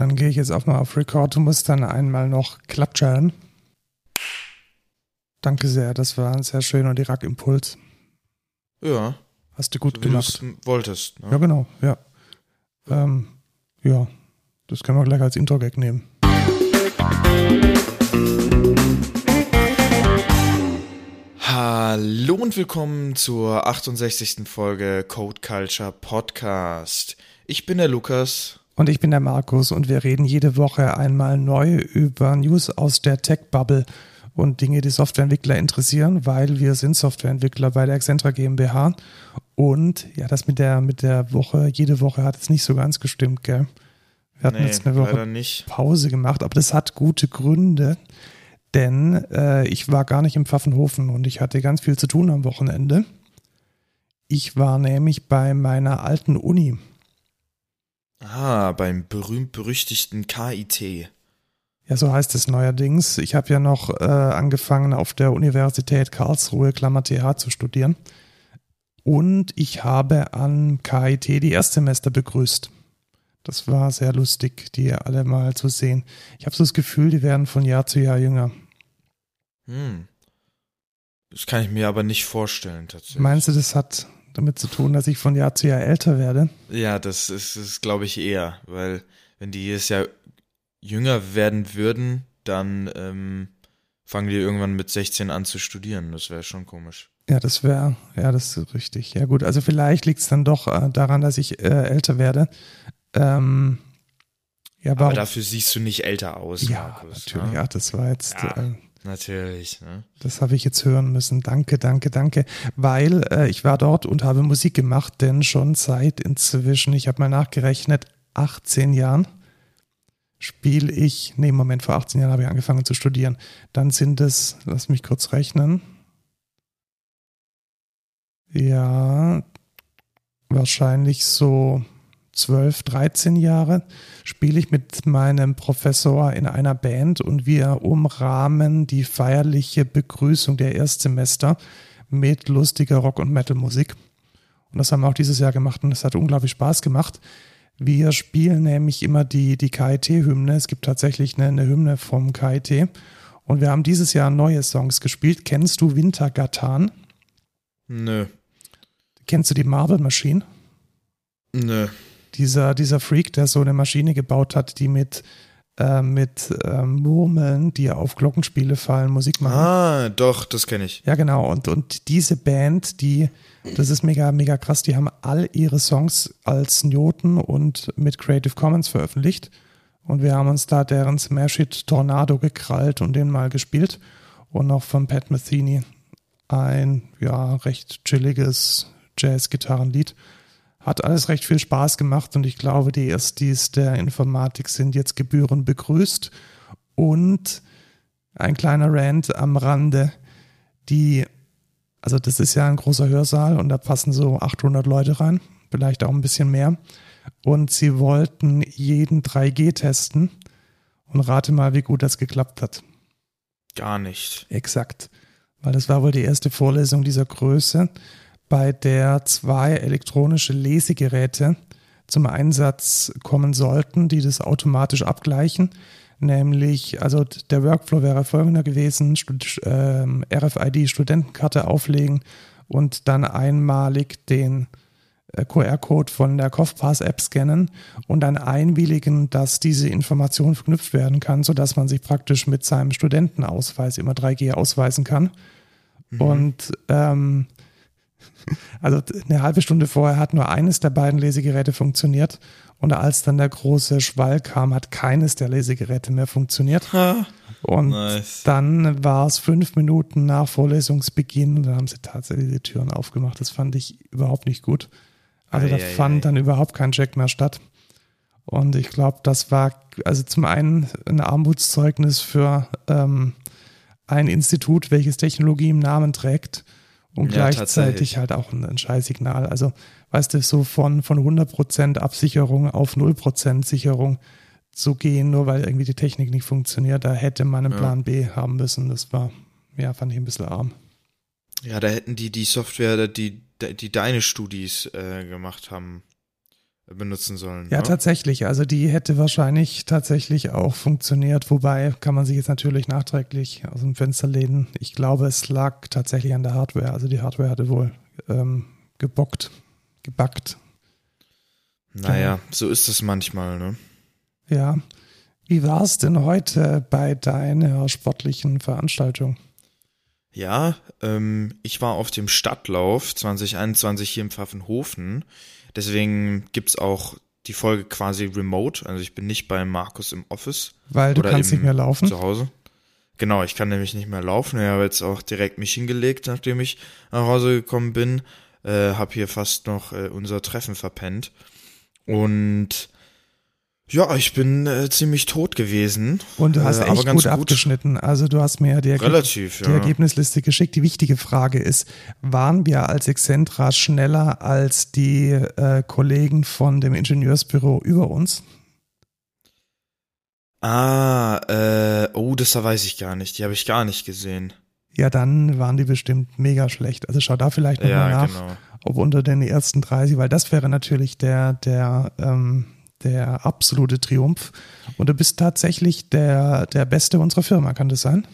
Dann gehe ich jetzt auch mal auf Record. Du musst dann einmal noch klatschen. Danke sehr, das war ein sehr schöner Dirac-Impuls. Ja. Hast du gut so gemacht. Wie wolltest. Ne? Ja, genau, ja. Ähm, ja, das können wir gleich als Intro-Gag nehmen. Hallo und willkommen zur 68. Folge Code Culture Podcast. Ich bin der Lukas. Und ich bin der Markus und wir reden jede Woche einmal neu über News aus der Tech-Bubble und Dinge, die Softwareentwickler interessieren, weil wir sind Softwareentwickler bei der Accentra GmbH. Und ja, das mit der, mit der Woche, jede Woche hat es nicht so ganz gestimmt, gell? Wir hatten Nee, jetzt eine Woche. Pause gemacht, aber das hat gute Gründe, denn äh, ich war gar nicht im Pfaffenhofen und ich hatte ganz viel zu tun am Wochenende. Ich war nämlich bei meiner alten Uni. Ah, beim berühmt-berüchtigten KIT. Ja, so heißt es neuerdings. Ich habe ja noch äh, angefangen auf der Universität Karlsruhe, Klammer TH, zu studieren. Und ich habe an KIT die Erstsemester begrüßt. Das war sehr lustig, die alle mal zu sehen. Ich habe so das Gefühl, die werden von Jahr zu Jahr jünger. Hm. Das kann ich mir aber nicht vorstellen, tatsächlich. Meinst du, das hat damit zu tun, dass ich von Jahr zu Jahr älter werde? Ja, das ist, ist glaube ich, eher, weil wenn die jedes Jahr jünger werden würden, dann ähm, fangen die irgendwann mit 16 an zu studieren. Das wäre schon komisch. Ja, das wäre, ja, das ist richtig. Ja gut, also vielleicht liegt es dann doch äh, daran, dass ich äh, älter werde. Ähm, ja, Aber dafür siehst du nicht älter aus, ja, Markus. natürlich. Ne? Ja, das war jetzt, Ja. äh, Natürlich, ne? das habe ich jetzt hören müssen. Danke, danke, danke. Weil äh, ich war dort und habe Musik gemacht, denn schon seit inzwischen, ich habe mal nachgerechnet, 18 Jahren spiele ich, nee, Moment, vor 18 Jahren habe ich angefangen zu studieren. Dann sind es, lass mich kurz rechnen. Ja, wahrscheinlich so 12, 13 Jahre spiele ich mit meinem Professor in einer Band und wir umrahmen die feierliche Begrüßung der Erstsemester mit lustiger Rock- und Metal-Musik. Und das haben wir auch dieses Jahr gemacht und es hat unglaublich Spaß gemacht. Wir spielen nämlich immer die, die KIT-Hymne. Es gibt tatsächlich eine, eine Hymne vom KIT. Und wir haben dieses Jahr neue Songs gespielt. Kennst du Wintergatan? Nö. Kennst du die Marble Machine? Nö. Dieser, dieser Freak, der so eine Maschine gebaut hat, die mit, äh, mit ähm, Murmeln, die auf Glockenspiele fallen, Musik machen. Ah, doch, das kenne ich. Ja, genau. Und, und diese Band, die, das ist mega, mega krass, die haben all ihre Songs als Noten und mit Creative Commons veröffentlicht. Und wir haben uns da deren Smash Hit Tornado gekrallt und den mal gespielt. Und noch von Pat Metheny ein, ja, recht chilliges Jazz-Gitarrenlied. Hat alles recht viel Spaß gemacht und ich glaube, die Erstis der Informatik sind jetzt gebührend begrüßt. Und ein kleiner Rant am Rande, die, also das ist ja ein großer Hörsaal und da passen so 800 Leute rein, vielleicht auch ein bisschen mehr. Und sie wollten jeden 3G testen und rate mal, wie gut das geklappt hat. Gar nicht. Exakt. Weil das war wohl die erste Vorlesung dieser Größe, bei der zwei elektronische Lesegeräte zum Einsatz kommen sollten, die das automatisch abgleichen. Nämlich, also der Workflow wäre folgender gewesen: ähm, RFID-Studentenkarte auflegen und dann einmalig den äh, QR-Code von der CoughPass-App scannen und dann einwilligen, dass diese Information verknüpft werden kann, sodass man sich praktisch mit seinem Studentenausweis immer 3G ausweisen kann. Und ähm, also eine halbe Stunde vorher hat nur eines der beiden Lesegeräte funktioniert und als dann der große Schwall kam, hat keines der Lesegeräte mehr funktioniert. Ha. Und Nice. dann war es fünf Minuten nach Vorlesungsbeginn und dann haben sie tatsächlich die Türen aufgemacht. Das fand ich überhaupt nicht gut. Also da Ei, ei, fand ei. dann überhaupt kein Check mehr statt. Und ich glaube, das war also zum einen ein Armutszeugnis für ähm, ein Institut, welches Technologie im Namen trägt und Ja, gleichzeitig halt auch ein, ein Scheißsignal. Also, weißt du, so von, von 100% Absicherung auf 0% Sicherung zu gehen, nur weil irgendwie die Technik nicht funktioniert, da hätte man einen Ja. Plan B haben müssen. Das war, ja, fand ich ein bisschen arm. Ja, da hätten die die Software, die, die deine Studis äh, gemacht haben, benutzen sollen. Ja, ne? tatsächlich. Also die hätte wahrscheinlich tatsächlich auch funktioniert. Wobei kann man sich jetzt natürlich nachträglich aus dem Fenster lehnen. Ich glaube, es lag tatsächlich an der Hardware. Also die Hardware hatte wohl ähm, gebockt, gebackt. Naja, so ist es manchmal, ne? Ja. Wie war es denn heute bei deiner sportlichen Veranstaltung? Ja, ähm, ich war auf dem Stadtlauf 2021 hier in Pfaffenhofen. Deswegen gibt's auch die Folge quasi remote. Also ich bin nicht bei Markus im Office. Weil du oder kannst nicht mehr laufen. Zu Hause. Genau, ich kann nämlich nicht mehr laufen. Ich habe jetzt auch direkt mich hingelegt, nachdem ich nach Hause gekommen bin. Äh, habe hier fast noch äh, unser Treffen verpennt. Und ja, ich bin äh, ziemlich tot gewesen. Und du hast äh, aber echt ganz gut abgeschnitten. Also du hast mir die, Erge Relativ, die ja. Ergebnisliste geschickt. Die wichtige Frage ist, waren wir als Excentra schneller als die äh, Kollegen von dem Ingenieursbüro über uns? Ah, äh, oh, das weiß ich gar nicht. Die habe ich gar nicht gesehen. Ja, dann waren die bestimmt mega schlecht. Also schau da vielleicht nochmal Ja, nach, genau. ob unter den ersten 30, weil das wäre natürlich der, der, ähm, der absolute Triumph. Und du bist tatsächlich der, der Beste unserer Firma, kann das sein?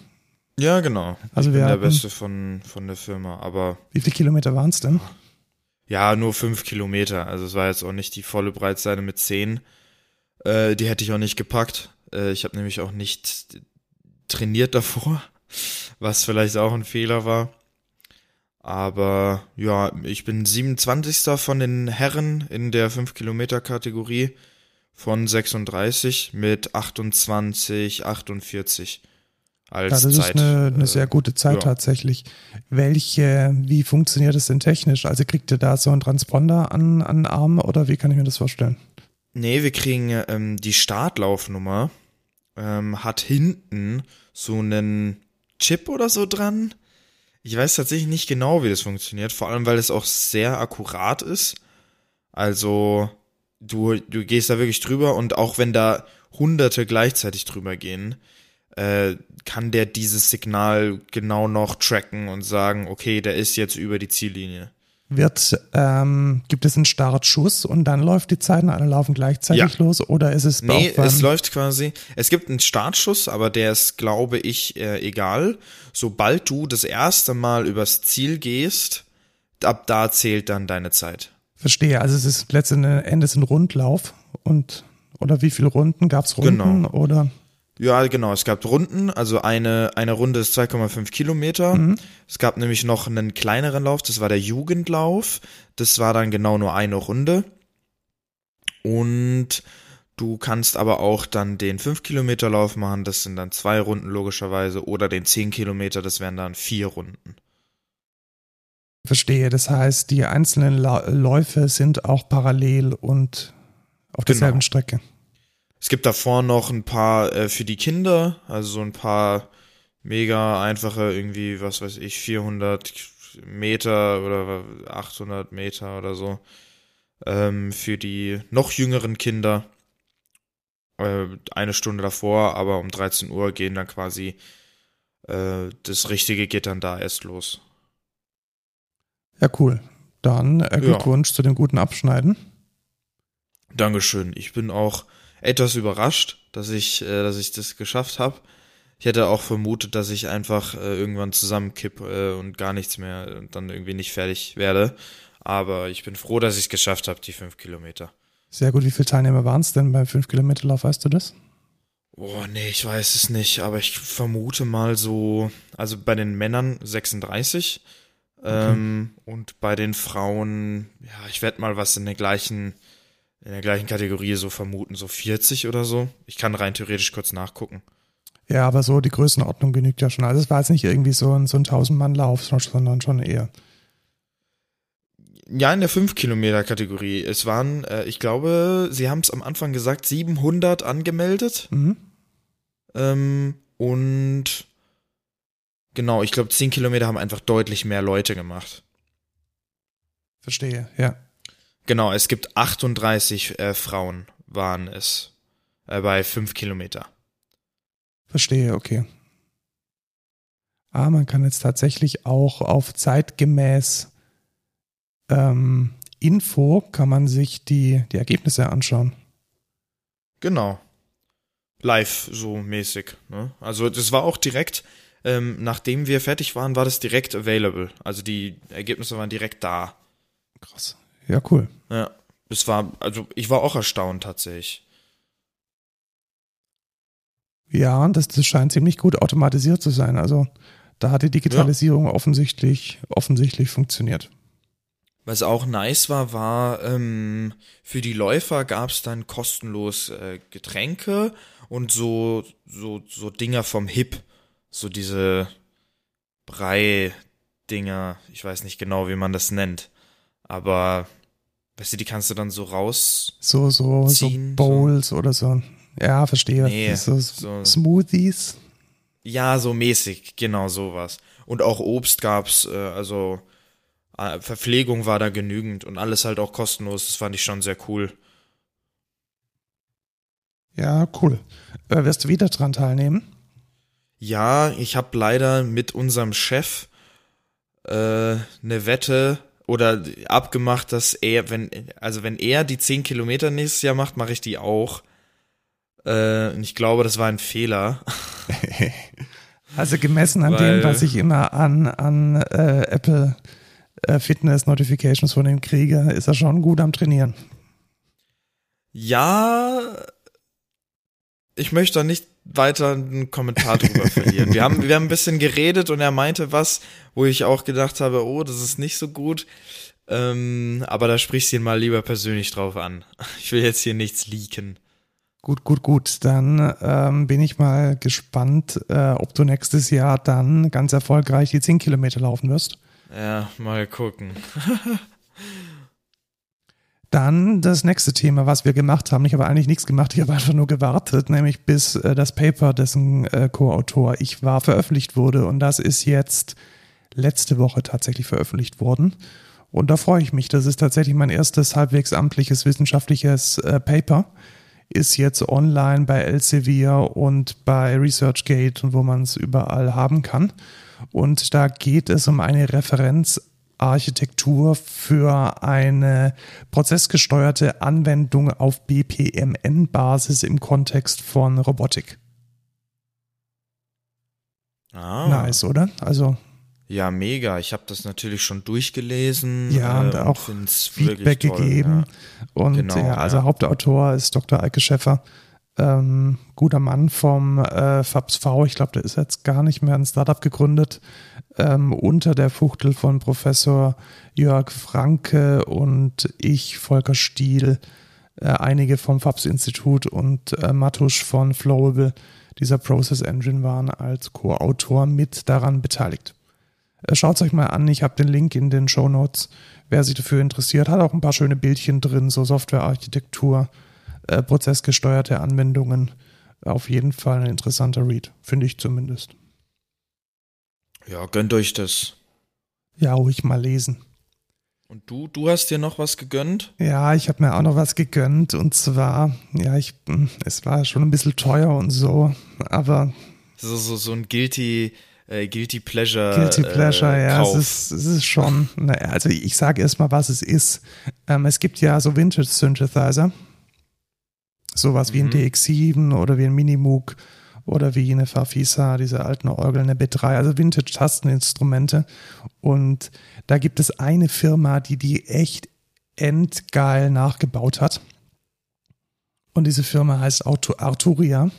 Ja, genau. Also ich wir bin der Beste von, von der Firma. Aber Wie viele Kilometer waren es denn? ja, nur fünf Kilometer. Also es war jetzt auch nicht die volle Breitseite mit zehn. Äh, die hätte ich auch nicht gepackt. Äh, ich habe nämlich auch nicht trainiert davor, was vielleicht auch ein Fehler war. Aber ja, ich bin 27. von den Herren in der 5-Kilometer-Kategorie von 36 mit 28, 48 als Ja, das Zeit. ist eine, eine äh, sehr gute Zeit ja. tatsächlich. Welche, wie funktioniert das denn technisch? Also kriegt ihr da so einen Transponder an, an den Arm oder wie kann ich mir das vorstellen? Nee, wir kriegen ähm, die Startlaufnummer, ähm, hat hinten so einen Chip oder so dran. Ich weiß tatsächlich nicht genau, wie das funktioniert, vor allem weil es auch sehr akkurat ist. Also du, du gehst da wirklich drüber und auch wenn da Hunderte gleichzeitig drüber gehen, äh, kann der dieses Signal genau noch tracken und sagen, okay, der ist jetzt über die Ziellinie. Wird, ähm, gibt es einen Startschuss und dann läuft die Zeit und alle laufen gleichzeitig Ja. los oder ist es Nee, es läuft quasi. Es gibt einen Startschuss, aber der ist, glaube ich, äh, egal. Sobald du das erste Mal übers Ziel gehst, ab da zählt dann deine Zeit. Verstehe, also es ist letzten Endes ein Rundlauf und oder wie viele Runden? Gab es Runden Genau. oder? Ja, genau. Es gab Runden. Also eine, eine Runde ist 2,5 Kilometer. Es gab nämlich noch einen kleineren Lauf. Das war der Jugendlauf. Das war dann genau nur eine Runde. Und du kannst aber auch dann den 5 Kilometer Lauf machen. Das sind dann zwei Runden logischerweise. Oder den 10 Kilometer. Das wären dann vier Runden. Verstehe, das heißt, die einzelnen Läufe sind auch parallel und auf Genau. derselben Strecke. Es gibt davor noch ein paar äh, für die Kinder, also so ein paar mega einfache, irgendwie, was weiß ich, 400 Meter oder 800 Meter oder so, ähm, für die noch jüngeren Kinder. Äh, eine Stunde davor, aber um 13 Uhr gehen dann quasi, äh, das Richtige geht dann da erst los. Ja, cool. Dann äh, Ja. Glückwunsch zu dem guten Abschneiden. Dankeschön. Ich bin auch etwas überrascht, dass ich, äh, dass ich das geschafft habe. Ich hätte auch vermutet, dass ich einfach äh, irgendwann zusammenkipp äh, und gar nichts mehr und dann irgendwie nicht fertig werde. Aber ich bin froh, dass ich es geschafft habe, die fünf Kilometer. Sehr gut. Wie viele Teilnehmer waren es denn beim 5-Kilometer-Lauf? Weißt du das? Oh, nee, ich weiß es nicht, aber ich vermute mal so, also bei den Männern 36 ähm, und bei den Frauen, ja, ich werde mal was in der gleichen, in der gleichen Kategorie so vermuten, so 40 oder so. Ich kann rein theoretisch kurz nachgucken. Ja, aber so die Größenordnung genügt ja schon. Also es war jetzt nicht irgendwie so ein, so ein 1000-Mann-Lauf, sondern schon eher. Ja, in der 5-Kilometer-Kategorie. Es waren, äh, ich glaube, sie haben es am Anfang gesagt, 700 angemeldet. Mhm. Ähm, und genau, ich glaube, 10 Kilometer haben einfach deutlich mehr Leute gemacht. Verstehe, ja. Genau, es gibt 38 äh, Frauen waren es äh, bei 5 Kilometer. Verstehe, okay. Ah, man kann jetzt tatsächlich auch auf zeitgemäß ähm, Info kann man sich die, die Ergebnisse anschauen. Genau. Live so mäßig. Ne? Also das war auch direkt, ähm, nachdem wir fertig waren, war das direkt available. Also die Ergebnisse waren direkt da. Krass. Ja, cool. Ja. Es war, also ich war auch erstaunt tatsächlich. Ja, das, das scheint ziemlich gut automatisiert zu sein. Also da hat die Digitalisierung ja. offensichtlich, offensichtlich funktioniert. Was auch nice war, war, ähm, für die Läufer gab es dann kostenlos äh, Getränke und so, so, so Dinger vom Hip. So diese Brei-Dinger. Ich weiß nicht genau, wie man das nennt. Aber, weißt du, die kannst du dann so raus. So, so, ziehen, so Bowls so. oder so. Ja, verstehe. Nee, so, so Smoothies. Ja, so mäßig, genau sowas. Und auch Obst gab's, äh, also äh, Verpflegung war da genügend und alles halt auch kostenlos. Das fand ich schon sehr cool. Ja, cool. Äh, wirst du wieder dran teilnehmen? Ja, ich habe leider mit unserem Chef äh, eine Wette oder abgemacht, dass er, wenn, also wenn er die 10 Kilometer nächstes Jahr macht, mache ich die auch. Äh, und ich glaube, das war ein Fehler. also gemessen an Weil, dem, was ich immer an, an äh, Apple äh, Fitness Notifications von ihm kriege, ist er schon gut am Trainieren. Ja, ich möchte da nicht weiter einen Kommentar drüber verlieren. Wir haben, wir haben ein bisschen geredet und er meinte was, wo ich auch gedacht habe, oh, das ist nicht so gut. Ähm, aber da sprichst du ihn mal lieber persönlich drauf an. Ich will jetzt hier nichts leaken. Gut, gut, gut. Dann ähm, bin ich mal gespannt, äh, ob du nächstes Jahr dann ganz erfolgreich die 10 Kilometer laufen wirst. Ja, mal gucken. Dann das nächste Thema, was wir gemacht haben. Ich habe eigentlich nichts gemacht, ich habe einfach nur gewartet, nämlich bis äh, das Paper, dessen äh, Co-Autor ich war, veröffentlicht wurde. Und das ist jetzt letzte Woche tatsächlich veröffentlicht worden. Und da freue ich mich. Das ist tatsächlich mein erstes halbwegs amtliches wissenschaftliches äh, Paper ist jetzt online bei Elsevier und bei ResearchGate und wo man es überall haben kann. Und da geht es um eine Referenzarchitektur für eine prozessgesteuerte Anwendung auf BPMN-Basis im Kontext von Robotik. Ah. Nice, oder? Also ja, mega. Ich habe das natürlich schon durchgelesen. Ja, und äh, auch Feedback gegeben. Ja. Und genau, ja, also ja. Hauptautor ist Dr. Eike Schäffer. Ähm, guter Mann vom äh, FABSV. Ich glaube, der ist jetzt gar nicht mehr ein Startup gegründet. Ähm, unter der Fuchtel von Professor Jörg Franke und ich, Volker Stiel, äh, einige vom FABS-Institut und äh, Matusch von Flowable, dieser Process Engine, waren als Co-Autor mit daran beteiligt. Äh, Schaut es euch mal an, ich habe den Link in den Show Notes. Wer sich dafür interessiert, hat auch ein paar schöne Bildchen drin, so Softwarearchitektur, äh, prozessgesteuerte Anwendungen. Auf jeden Fall ein interessanter Read, finde ich zumindest. Ja, gönnt euch das. Ja, ruhig mal lesen. Und du, du hast dir noch was gegönnt? Ja, ich habe mir auch noch was gegönnt und zwar, ja, ich, hm, es war schon ein bisschen teuer und so, aber so so so ein guilty äh, Guilty Pleasure. Guilty Pleasure, äh, ja, Kauf. Es, ist, es ist schon, naja, also ich sage erstmal, was es ist. Ähm, es gibt ja so Vintage Synthesizer, sowas mhm. wie ein mhm. DX7 oder wie ein Minimoog oder wie eine Farfisa, diese alten Orgel, eine B3, also Vintage-Tasteninstrumente. Und da gibt es eine Firma, die die echt endgeil nachgebaut hat. Und diese Firma heißt Arturia.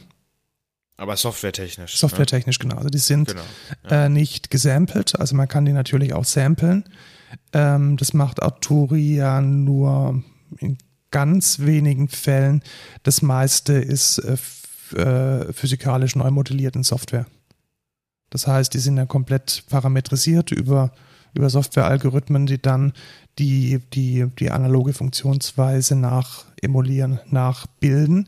Aber softwaretechnisch. Ne? Softwaretechnisch, ne? genau. Also die sind genau, ja. äh, nicht gesampelt, also man kann die natürlich auch samplen. Ähm, das macht Arturia nur in ganz wenigen Fällen. Das meiste ist äh, äh, physikalisch neu modelliert in Software. Das heißt, die sind ja komplett parametrisiert über, über Softwarealgorithmen, die dann die, die, die analoge Funktionsweise nach emulieren, nachbilden.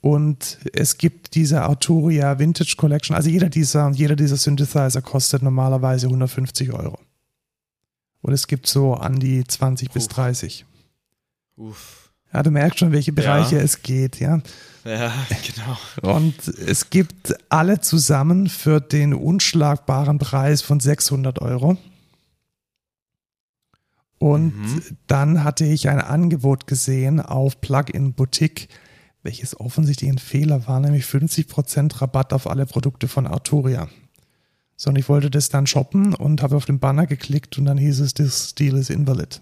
Und es gibt diese Arturia Vintage Collection. Also jeder dieser, jeder dieser Synthesizer kostet normalerweise 150 Euro. Und es gibt so an die 20 Uff. bis 30. Uff. Ja, du merkst schon, welche Bereiche ja. es geht, ja. Ja, genau. Und es gibt alle zusammen für den unschlagbaren Preis von 600 Euro. Und mhm. dann hatte ich ein Angebot gesehen auf Plugin Boutique, welches offensichtlich ein Fehler war, nämlich 50% Rabatt auf alle Produkte von Arturia. So, und ich wollte das dann shoppen und habe auf den Banner geklickt und dann hieß es, this deal is invalid.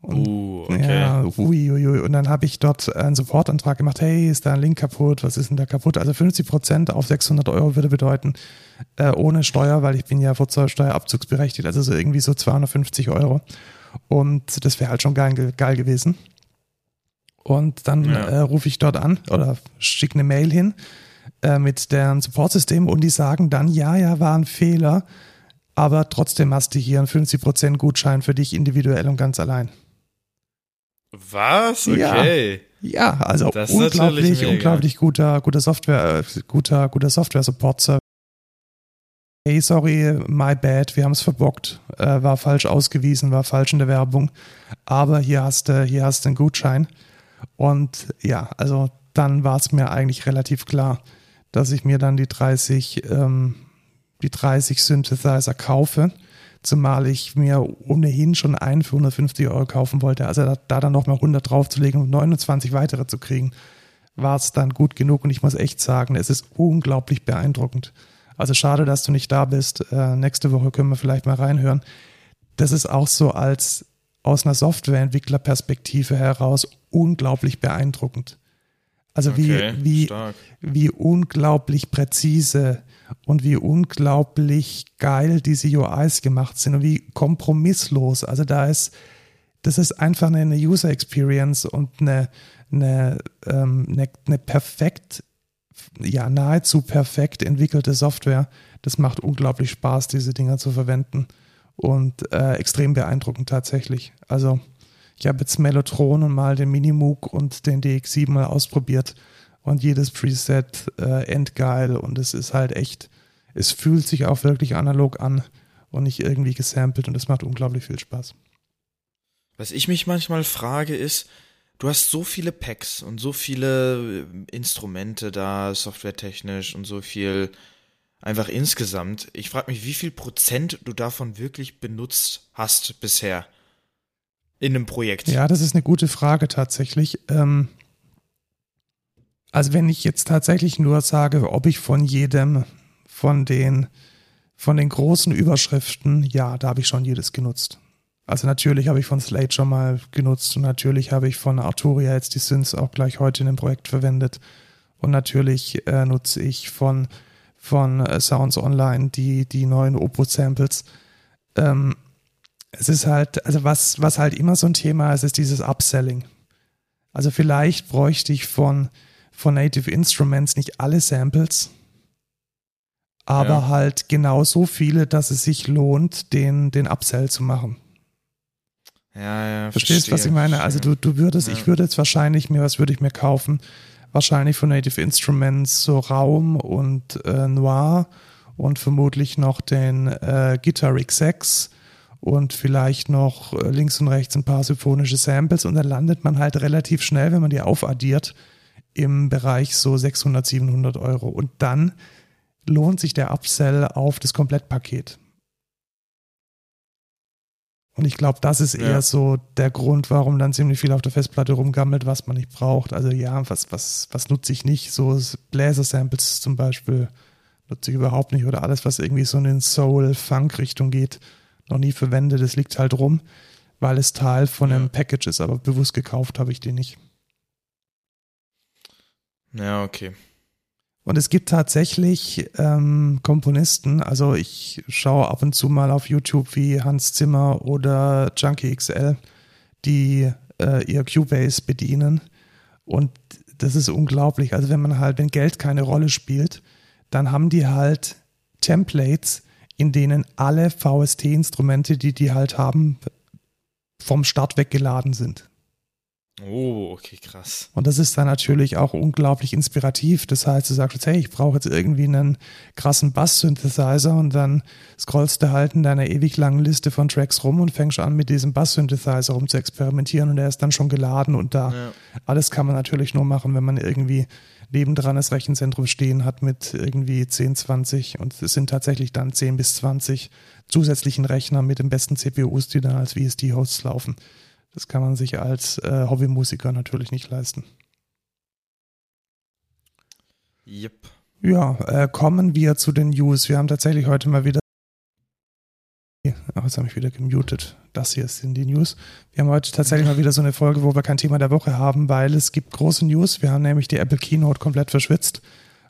Und, uh, okay. Ja, ui, ui, ui. Und dann habe ich dort einen Supportantrag gemacht. Hey, ist da ein Link kaputt? Was ist denn da kaputt? Also 50 Prozent auf 600 Euro würde bedeuten, äh, ohne Steuer, weil ich bin ja Vorzollsteuerabzugsberechtigt, also so irgendwie so 250 Euro. Und das wäre halt schon geil, geil gewesen. Und dann ja. äh, rufe ich dort an oder schicke eine Mail hin äh, mit deren Supportsystem und die sagen dann, ja, ja, war ein Fehler, aber trotzdem hast du hier einen 50% Gutschein für dich individuell und ganz allein. Was? Okay. Ja, ja also das unglaublich, unglaublich guter, guter Software, äh, guter, guter Software-Support. Hey, sorry, my bad, wir haben es verbockt, äh, war falsch ausgewiesen, war falsch in der Werbung, aber hier hast du, hier hast du einen Gutschein. Und ja, also dann war es mir eigentlich relativ klar, dass ich mir dann die 30, ähm, die 30 Synthesizer kaufe Zumal ich mir ohnehin schon einen für 150 Euro kaufen wollte. Also da, da dann nochmal 100 draufzulegen und 29 weitere zu kriegen, war es dann gut genug. Und ich muss echt sagen, es ist unglaublich beeindruckend. Also schade, dass du nicht da bist. Äh, nächste Woche können wir vielleicht mal reinhören. Das ist auch so als aus einer Softwareentwicklerperspektive heraus unglaublich beeindruckend. Also okay, wie, wie, wie unglaublich präzise und wie unglaublich geil diese UIs gemacht sind und wie kompromisslos. Also da ist, das ist einfach eine User Experience und eine, eine, ähm, eine, eine perfekt, ja, nahezu perfekt entwickelte Software. Das macht unglaublich Spaß, diese Dinger zu verwenden und äh, extrem beeindruckend tatsächlich. Also ich habe jetzt Mellotron und mal den Minimoog und den DX7 mal ausprobiert und jedes Preset äh, endgeil und es ist halt echt, es fühlt sich auch wirklich analog an und nicht irgendwie gesampelt und es macht unglaublich viel Spaß. Was ich mich manchmal frage ist, du hast so viele Packs und so viele äh, Instrumente da, softwaretechnisch und so viel einfach insgesamt. Ich frage mich, wie viel Prozent du davon wirklich benutzt hast bisher in einem Projekt. Ja, das ist eine gute Frage tatsächlich. Ähm, also wenn ich jetzt tatsächlich nur sage, ob ich von jedem, von den, von den großen Überschriften, ja, da habe ich schon jedes genutzt. Also natürlich habe ich von Slate schon mal genutzt und natürlich habe ich von Arturia jetzt die Synths auch gleich heute in dem Projekt verwendet. Und natürlich äh, nutze ich von, von äh, Sounds Online die, die neuen Opus-Samples. Ähm, es ist halt, also was, was halt immer so ein Thema ist, ist dieses Upselling. Also vielleicht bräuchte ich von, von Native Instruments nicht alle Samples, aber ja. halt genau so viele, dass es sich lohnt, den, den Upsell zu machen. Ja, ja. Verstehst, du, was ich meine? Also du, du würdest, ja. ich würde jetzt wahrscheinlich mir, was würde ich mir kaufen? Wahrscheinlich von Native Instruments so Raum und äh, Noir und vermutlich noch den äh, Guitar X6 und vielleicht noch äh, links und rechts ein paar symphonische Samples und dann landet man halt relativ schnell, wenn man die aufaddiert, im Bereich so 600, 700 Euro. Und dann lohnt sich der Upsell auf das Komplettpaket. Und ich glaube, das ist eher so der Grund, warum dann ziemlich viel auf der Festplatte rumgammelt, was man nicht braucht. Also ja, was, was, was nutze ich nicht? So Bläser-Samples zum Beispiel nutze ich überhaupt nicht. Oder alles, was irgendwie so in den Soul-Funk-Richtung geht, noch nie verwendet. Das liegt halt rum, weil es Teil von einem Package ist. Aber bewusst gekauft habe ich den nicht. Ja, okay. Und es gibt tatsächlich ähm, Komponisten, also ich schaue ab und zu mal auf YouTube wie Hans Zimmer oder Junkie XL, die äh, ihr Cubase bedienen. Und das ist unglaublich. Also wenn man halt, wenn Geld keine Rolle spielt, dann haben die halt Templates, in denen alle VST-Instrumente, die die halt haben, vom Start weggeladen sind. Oh, okay, krass. Und das ist dann natürlich auch unglaublich inspirativ. Das heißt, du sagst jetzt, hey, ich brauche jetzt irgendwie einen krassen Bass-Synthesizer und dann scrollst du halt in deiner ewig langen Liste von Tracks rum und fängst an, mit diesem Bass-Synthesizer rum zu experimentieren und der ist dann schon geladen und da ja. alles kann man natürlich nur machen, wenn man irgendwie nebendran das Rechenzentrum stehen hat mit irgendwie 10, 20 und es sind tatsächlich dann 10 bis 20 zusätzlichen Rechner mit den besten CPUs, die dann als VSD-Hosts laufen. Das kann man sich als äh, Hobbymusiker natürlich nicht leisten. Yep. Ja, äh, kommen wir zu den News. Wir haben tatsächlich heute mal wieder. Ach, jetzt habe ich wieder gemutet. Das hier sind die News. Wir haben heute tatsächlich mal wieder so eine Folge, wo wir kein Thema der Woche haben, weil es gibt große News. Wir haben nämlich die Apple Keynote komplett verschwitzt,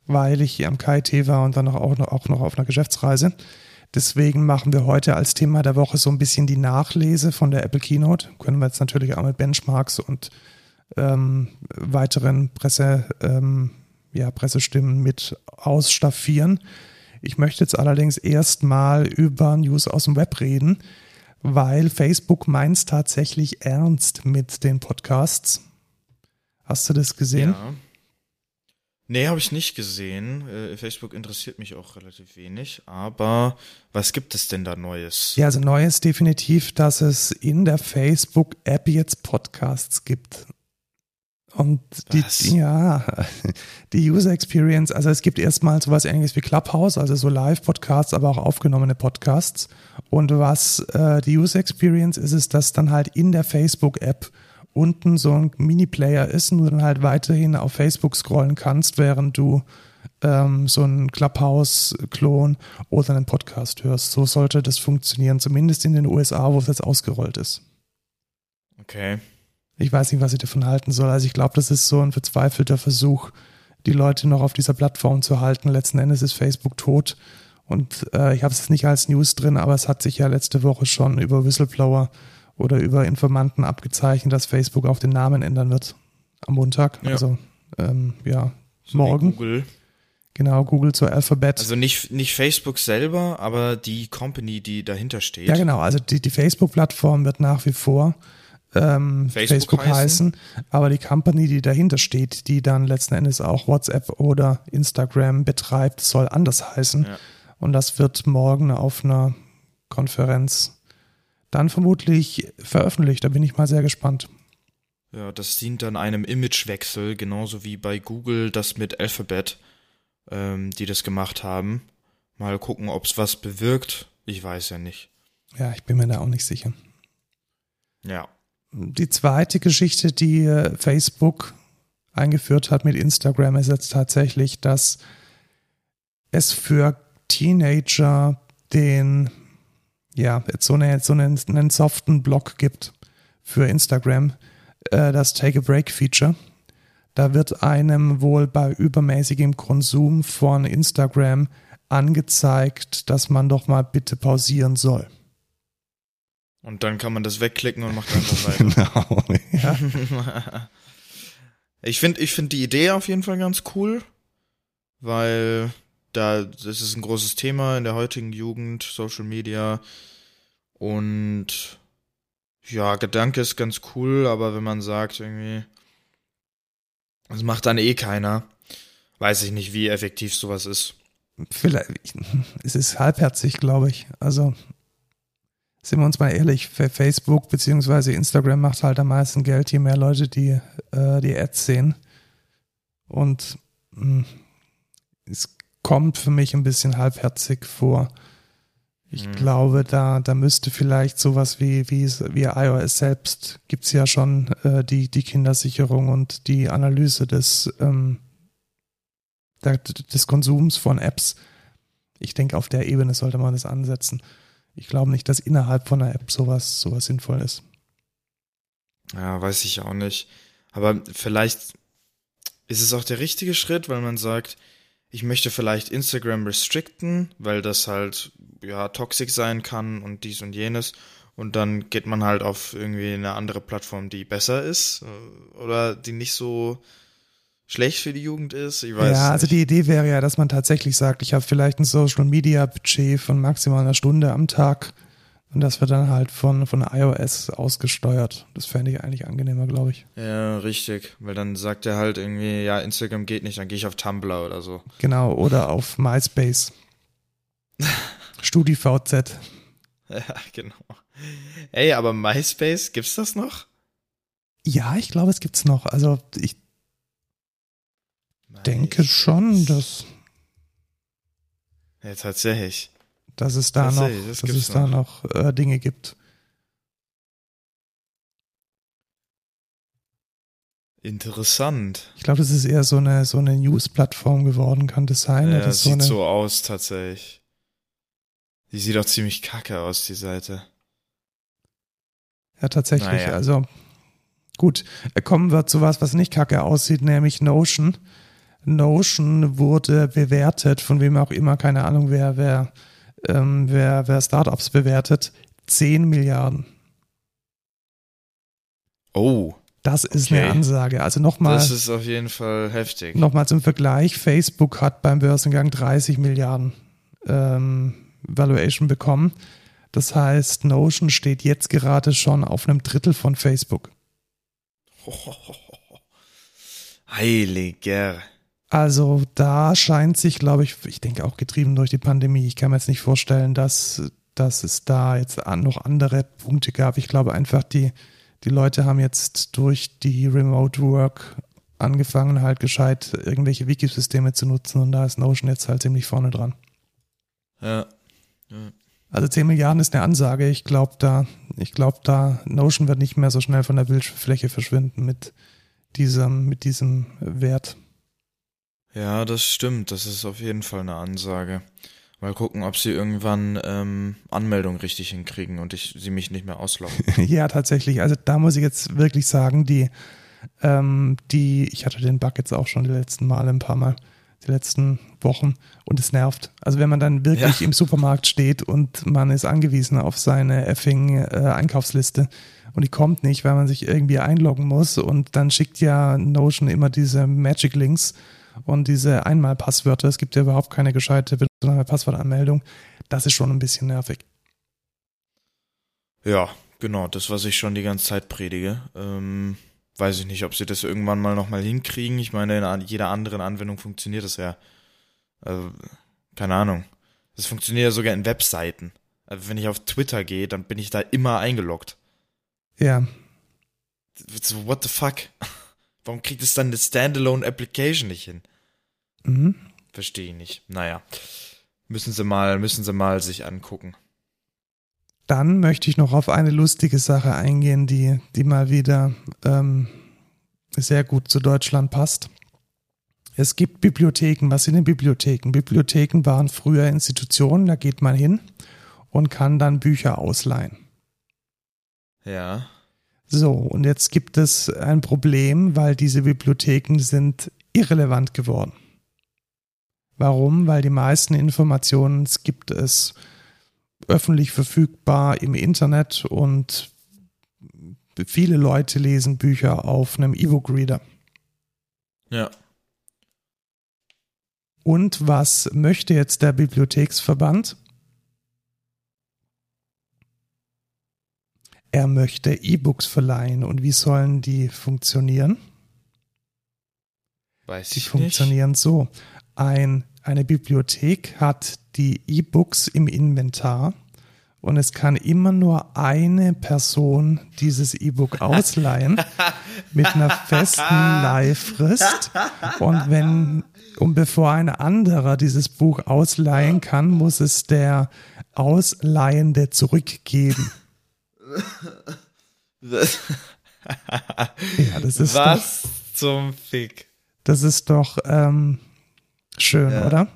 weil ich hier am KIT war und dann auch noch, auch noch auf einer Geschäftsreise. Deswegen machen wir heute als Thema der Woche so ein bisschen die Nachlese von der Apple Keynote. Können wir jetzt natürlich auch mit Benchmarks und ähm, weiteren Presse, ähm, ja, Pressestimmen mit ausstaffieren. Ich möchte jetzt allerdings erstmal über News aus dem Web reden, weil Facebook meint tatsächlich ernst mit den Podcasts. Hast du das gesehen? Ja. Nee, habe ich nicht gesehen. Äh, Facebook interessiert mich auch relativ wenig. Aber was gibt es denn da Neues? Ja, also Neues definitiv, dass es in der Facebook-App jetzt Podcasts gibt. Und die, ja, die User Experience, also es gibt erstmal sowas ähnliches wie Clubhouse, also so Live-Podcasts, aber auch aufgenommene Podcasts. Und was äh, die User Experience ist, ist, dass dann halt in der Facebook-App unten so ein Mini-Player ist und du dann halt weiterhin auf Facebook scrollen kannst, während du ähm, so einen Clubhouse-Klon oder einen Podcast hörst. So sollte das funktionieren, zumindest in den USA, wo es jetzt ausgerollt ist. Okay. Ich weiß nicht, was ich davon halten soll. Also ich glaube, das ist so ein verzweifelter Versuch, die Leute noch auf dieser Plattform zu halten. Letzten Endes ist Facebook tot. Und äh, ich habe es nicht als News drin, aber es hat sich ja letzte Woche schon über Whistleblower oder über Informanten abgezeichnet, dass Facebook auch den Namen ändern wird am Montag. Ja. Also ähm, ja, so morgen. Google. Genau, Google zur Alphabet. Also nicht, nicht Facebook selber, aber die Company, die dahinter steht. Ja, genau. Also die, die Facebook-Plattform wird nach wie vor ähm, Facebook, Facebook heißen. heißen. aber die Company, die dahinter steht, die dann letzten Endes auch WhatsApp oder Instagram betreibt, soll anders heißen. Ja. Und das wird morgen auf einer Konferenz dann vermutlich veröffentlicht. Da bin ich mal sehr gespannt. Ja, das dient dann einem Imagewechsel, genauso wie bei Google das mit Alphabet, ähm, die das gemacht haben. Mal gucken, ob es was bewirkt. Ich weiß ja nicht. Ja, ich bin mir da auch nicht sicher. Ja. Die zweite Geschichte, die äh, Facebook eingeführt hat mit Instagram, ist jetzt tatsächlich, dass es für Teenager den ja, jetzt so, eine, so einen, einen soften Block gibt für Instagram, äh, das Take a Break Feature. Da wird einem wohl bei übermäßigem Konsum von Instagram angezeigt, dass man doch mal bitte pausieren soll. Und dann kann man das wegklicken und macht einfach weiter. genau, ja. ich finde ich find die Idee auf jeden Fall ganz cool, weil da, das ist ein großes Thema in der heutigen Jugend, Social Media. Und ja, Gedanke ist ganz cool, aber wenn man sagt, irgendwie, das macht dann eh keiner, weiß ich nicht, wie effektiv sowas ist. Vielleicht, es ist halbherzig, glaube ich. Also, sind wir uns mal ehrlich, Facebook bzw. Instagram macht halt am meisten Geld, je mehr Leute die, äh, die Ads sehen. Und mh, hm, es kommt für mich ein bisschen halbherzig vor. Ich mhm. glaube, da, da müsste vielleicht sowas wie, wie, wie iOS selbst gibt's ja schon äh, die, die Kindersicherung und die Analyse des, ähm, der, des Konsums von Apps. Ich denke, auf der Ebene sollte man das ansetzen. Ich glaube nicht, dass innerhalb von einer App sowas, sowas sinnvoll ist. Ja, weiß ich auch nicht. Aber vielleicht ist es auch der richtige Schritt, weil man sagt, ich möchte vielleicht Instagram restricten, weil das halt ja toxisch sein kann und dies und jenes. Und dann geht man halt auf irgendwie eine andere Plattform, die besser ist äh, oder die nicht so schlecht für die Jugend ist. Ich weiß ja, also die Idee wäre ja, dass man tatsächlich sagt, ich habe vielleicht ein Social Media Budget von maximal einer Stunde am Tag Und das wird dann halt von, von iOS ausgesteuert. Das fände ich eigentlich angenehmer, glaube ich. Ja, richtig. Weil dann sagt er halt irgendwie, ja, Instagram geht nicht, dann gehe ich auf Tumblr oder so. Genau, oder auf MySpace. StudiVZ. Ja, genau. Ey, aber MySpace, gibt's das noch? Ja, ich glaube, es gibt's noch. Also ich denke schon, dass, Ja, tatsächlich. Dass es da noch, das dass es da noch äh, Dinge gibt. Interessant. Ich glaube, das ist eher so eine, so eine News-Plattform geworden, kann das sein? Ja, das so sieht eine, so aus, tatsächlich. Die sieht auch ziemlich kacke aus, die Seite. Ja, tatsächlich. Naja. Also gut, äh, kommen wir zu was, was nicht kacke aussieht, nämlich Notion. Notion wurde bewertet, von wem auch immer, keine Ahnung, wer, wer, ähm, wer, wer Startups bewertet, 10 Milliarden. Oh, Das ist Okay. eine Ansage. Also nochmal das ist auf jeden Fall heftig. noch mal zum Vergleich, Facebook hat beim Börsengang 30 Milliarden ähm, Valuation bekommen. Das heißt, Notion steht jetzt gerade schon auf einem Drittel von Facebook. Heiliger. Also da scheint sich, glaube ich, ich denke auch getrieben durch die Pandemie. Ich kann mir jetzt nicht vorstellen, dass, dass es da jetzt noch andere Punkte gab. Ich glaube einfach, die, die Leute haben jetzt durch die Remote Work angefangen, halt gescheit irgendwelche Wikisysteme zu nutzen und da ist Notion jetzt halt ziemlich vorne dran. Ja. Also 10 Milliarden ist eine Ansage. Ich glaube da, ich glaube da, Notion wird nicht mehr so schnell von der Bildfläche verschwinden mit diesem, mit diesem Wert. Ja, das stimmt. Das ist auf jeden Fall eine Ansage. Mal gucken, ob sie irgendwann ähm, Anmeldung richtig hinkriegen und ich sie mich nicht mehr ausloggen. Ja, tatsächlich. Also da muss ich jetzt wirklich sagen, die, ähm, die, ich hatte den Bug jetzt auch schon die letzten Male ein paar Mal, die letzten Wochen und es nervt. Also wenn man dann wirklich Ja. im Supermarkt steht und man ist angewiesen auf seine effing äh, Einkaufsliste und die kommt nicht, weil man sich irgendwie einloggen muss und dann schickt ja Notion immer diese Magic Links und diese Einmalpasswörter. Es gibt ja überhaupt keine gescheite Passwortanmeldung. Das ist schon ein bisschen nervig. Ja, genau, das, was ich schon die ganze Zeit predige. Ähm, weiß ich nicht, ob sie das irgendwann mal nochmal hinkriegen. Ich meine, in jeder anderen Anwendung funktioniert das ja. Also, keine Ahnung. Das funktioniert ja sogar in Webseiten. Also, wenn ich auf Twitter gehe, dann bin ich da immer eingeloggt. Ja, So, what the fuck? Warum kriegt es dann eine Standalone-Application nicht hin? mhm. Verstehe ich nicht. Naja. Müssen sie mal, müssen sie mal sich angucken. Dann möchte ich noch auf eine lustige Sache eingehen, die, die mal wieder ähm, sehr gut zu Deutschland passt. Es gibt Bibliotheken. Was sind denn Bibliotheken? Bibliotheken waren früher Institutionen, da geht man hin und kann dann Bücher ausleihen. Ja. So, und jetzt gibt es ein Problem, weil diese Bibliotheken sind irrelevant geworden. Warum? Weil die meisten Informationen gibt es öffentlich verfügbar im Internet und viele Leute lesen Bücher auf einem E-Book-Reader. Ja. Und was möchte jetzt der Bibliotheksverband? Er möchte E-Books verleihen. Und wie sollen die funktionieren? Weiß Die ich nicht. funktionieren so. Ein, eine Bibliothek hat die E-Books im Inventar und es kann immer nur eine Person dieses E-Book ausleihen mit einer festen Leihfrist. Und wenn und bevor ein anderer dieses Buch ausleihen kann, muss es der Ausleihende zurückgeben. Ja, das ist doch, Was zum Fick? das ist doch ähm, schön, Ja. oder?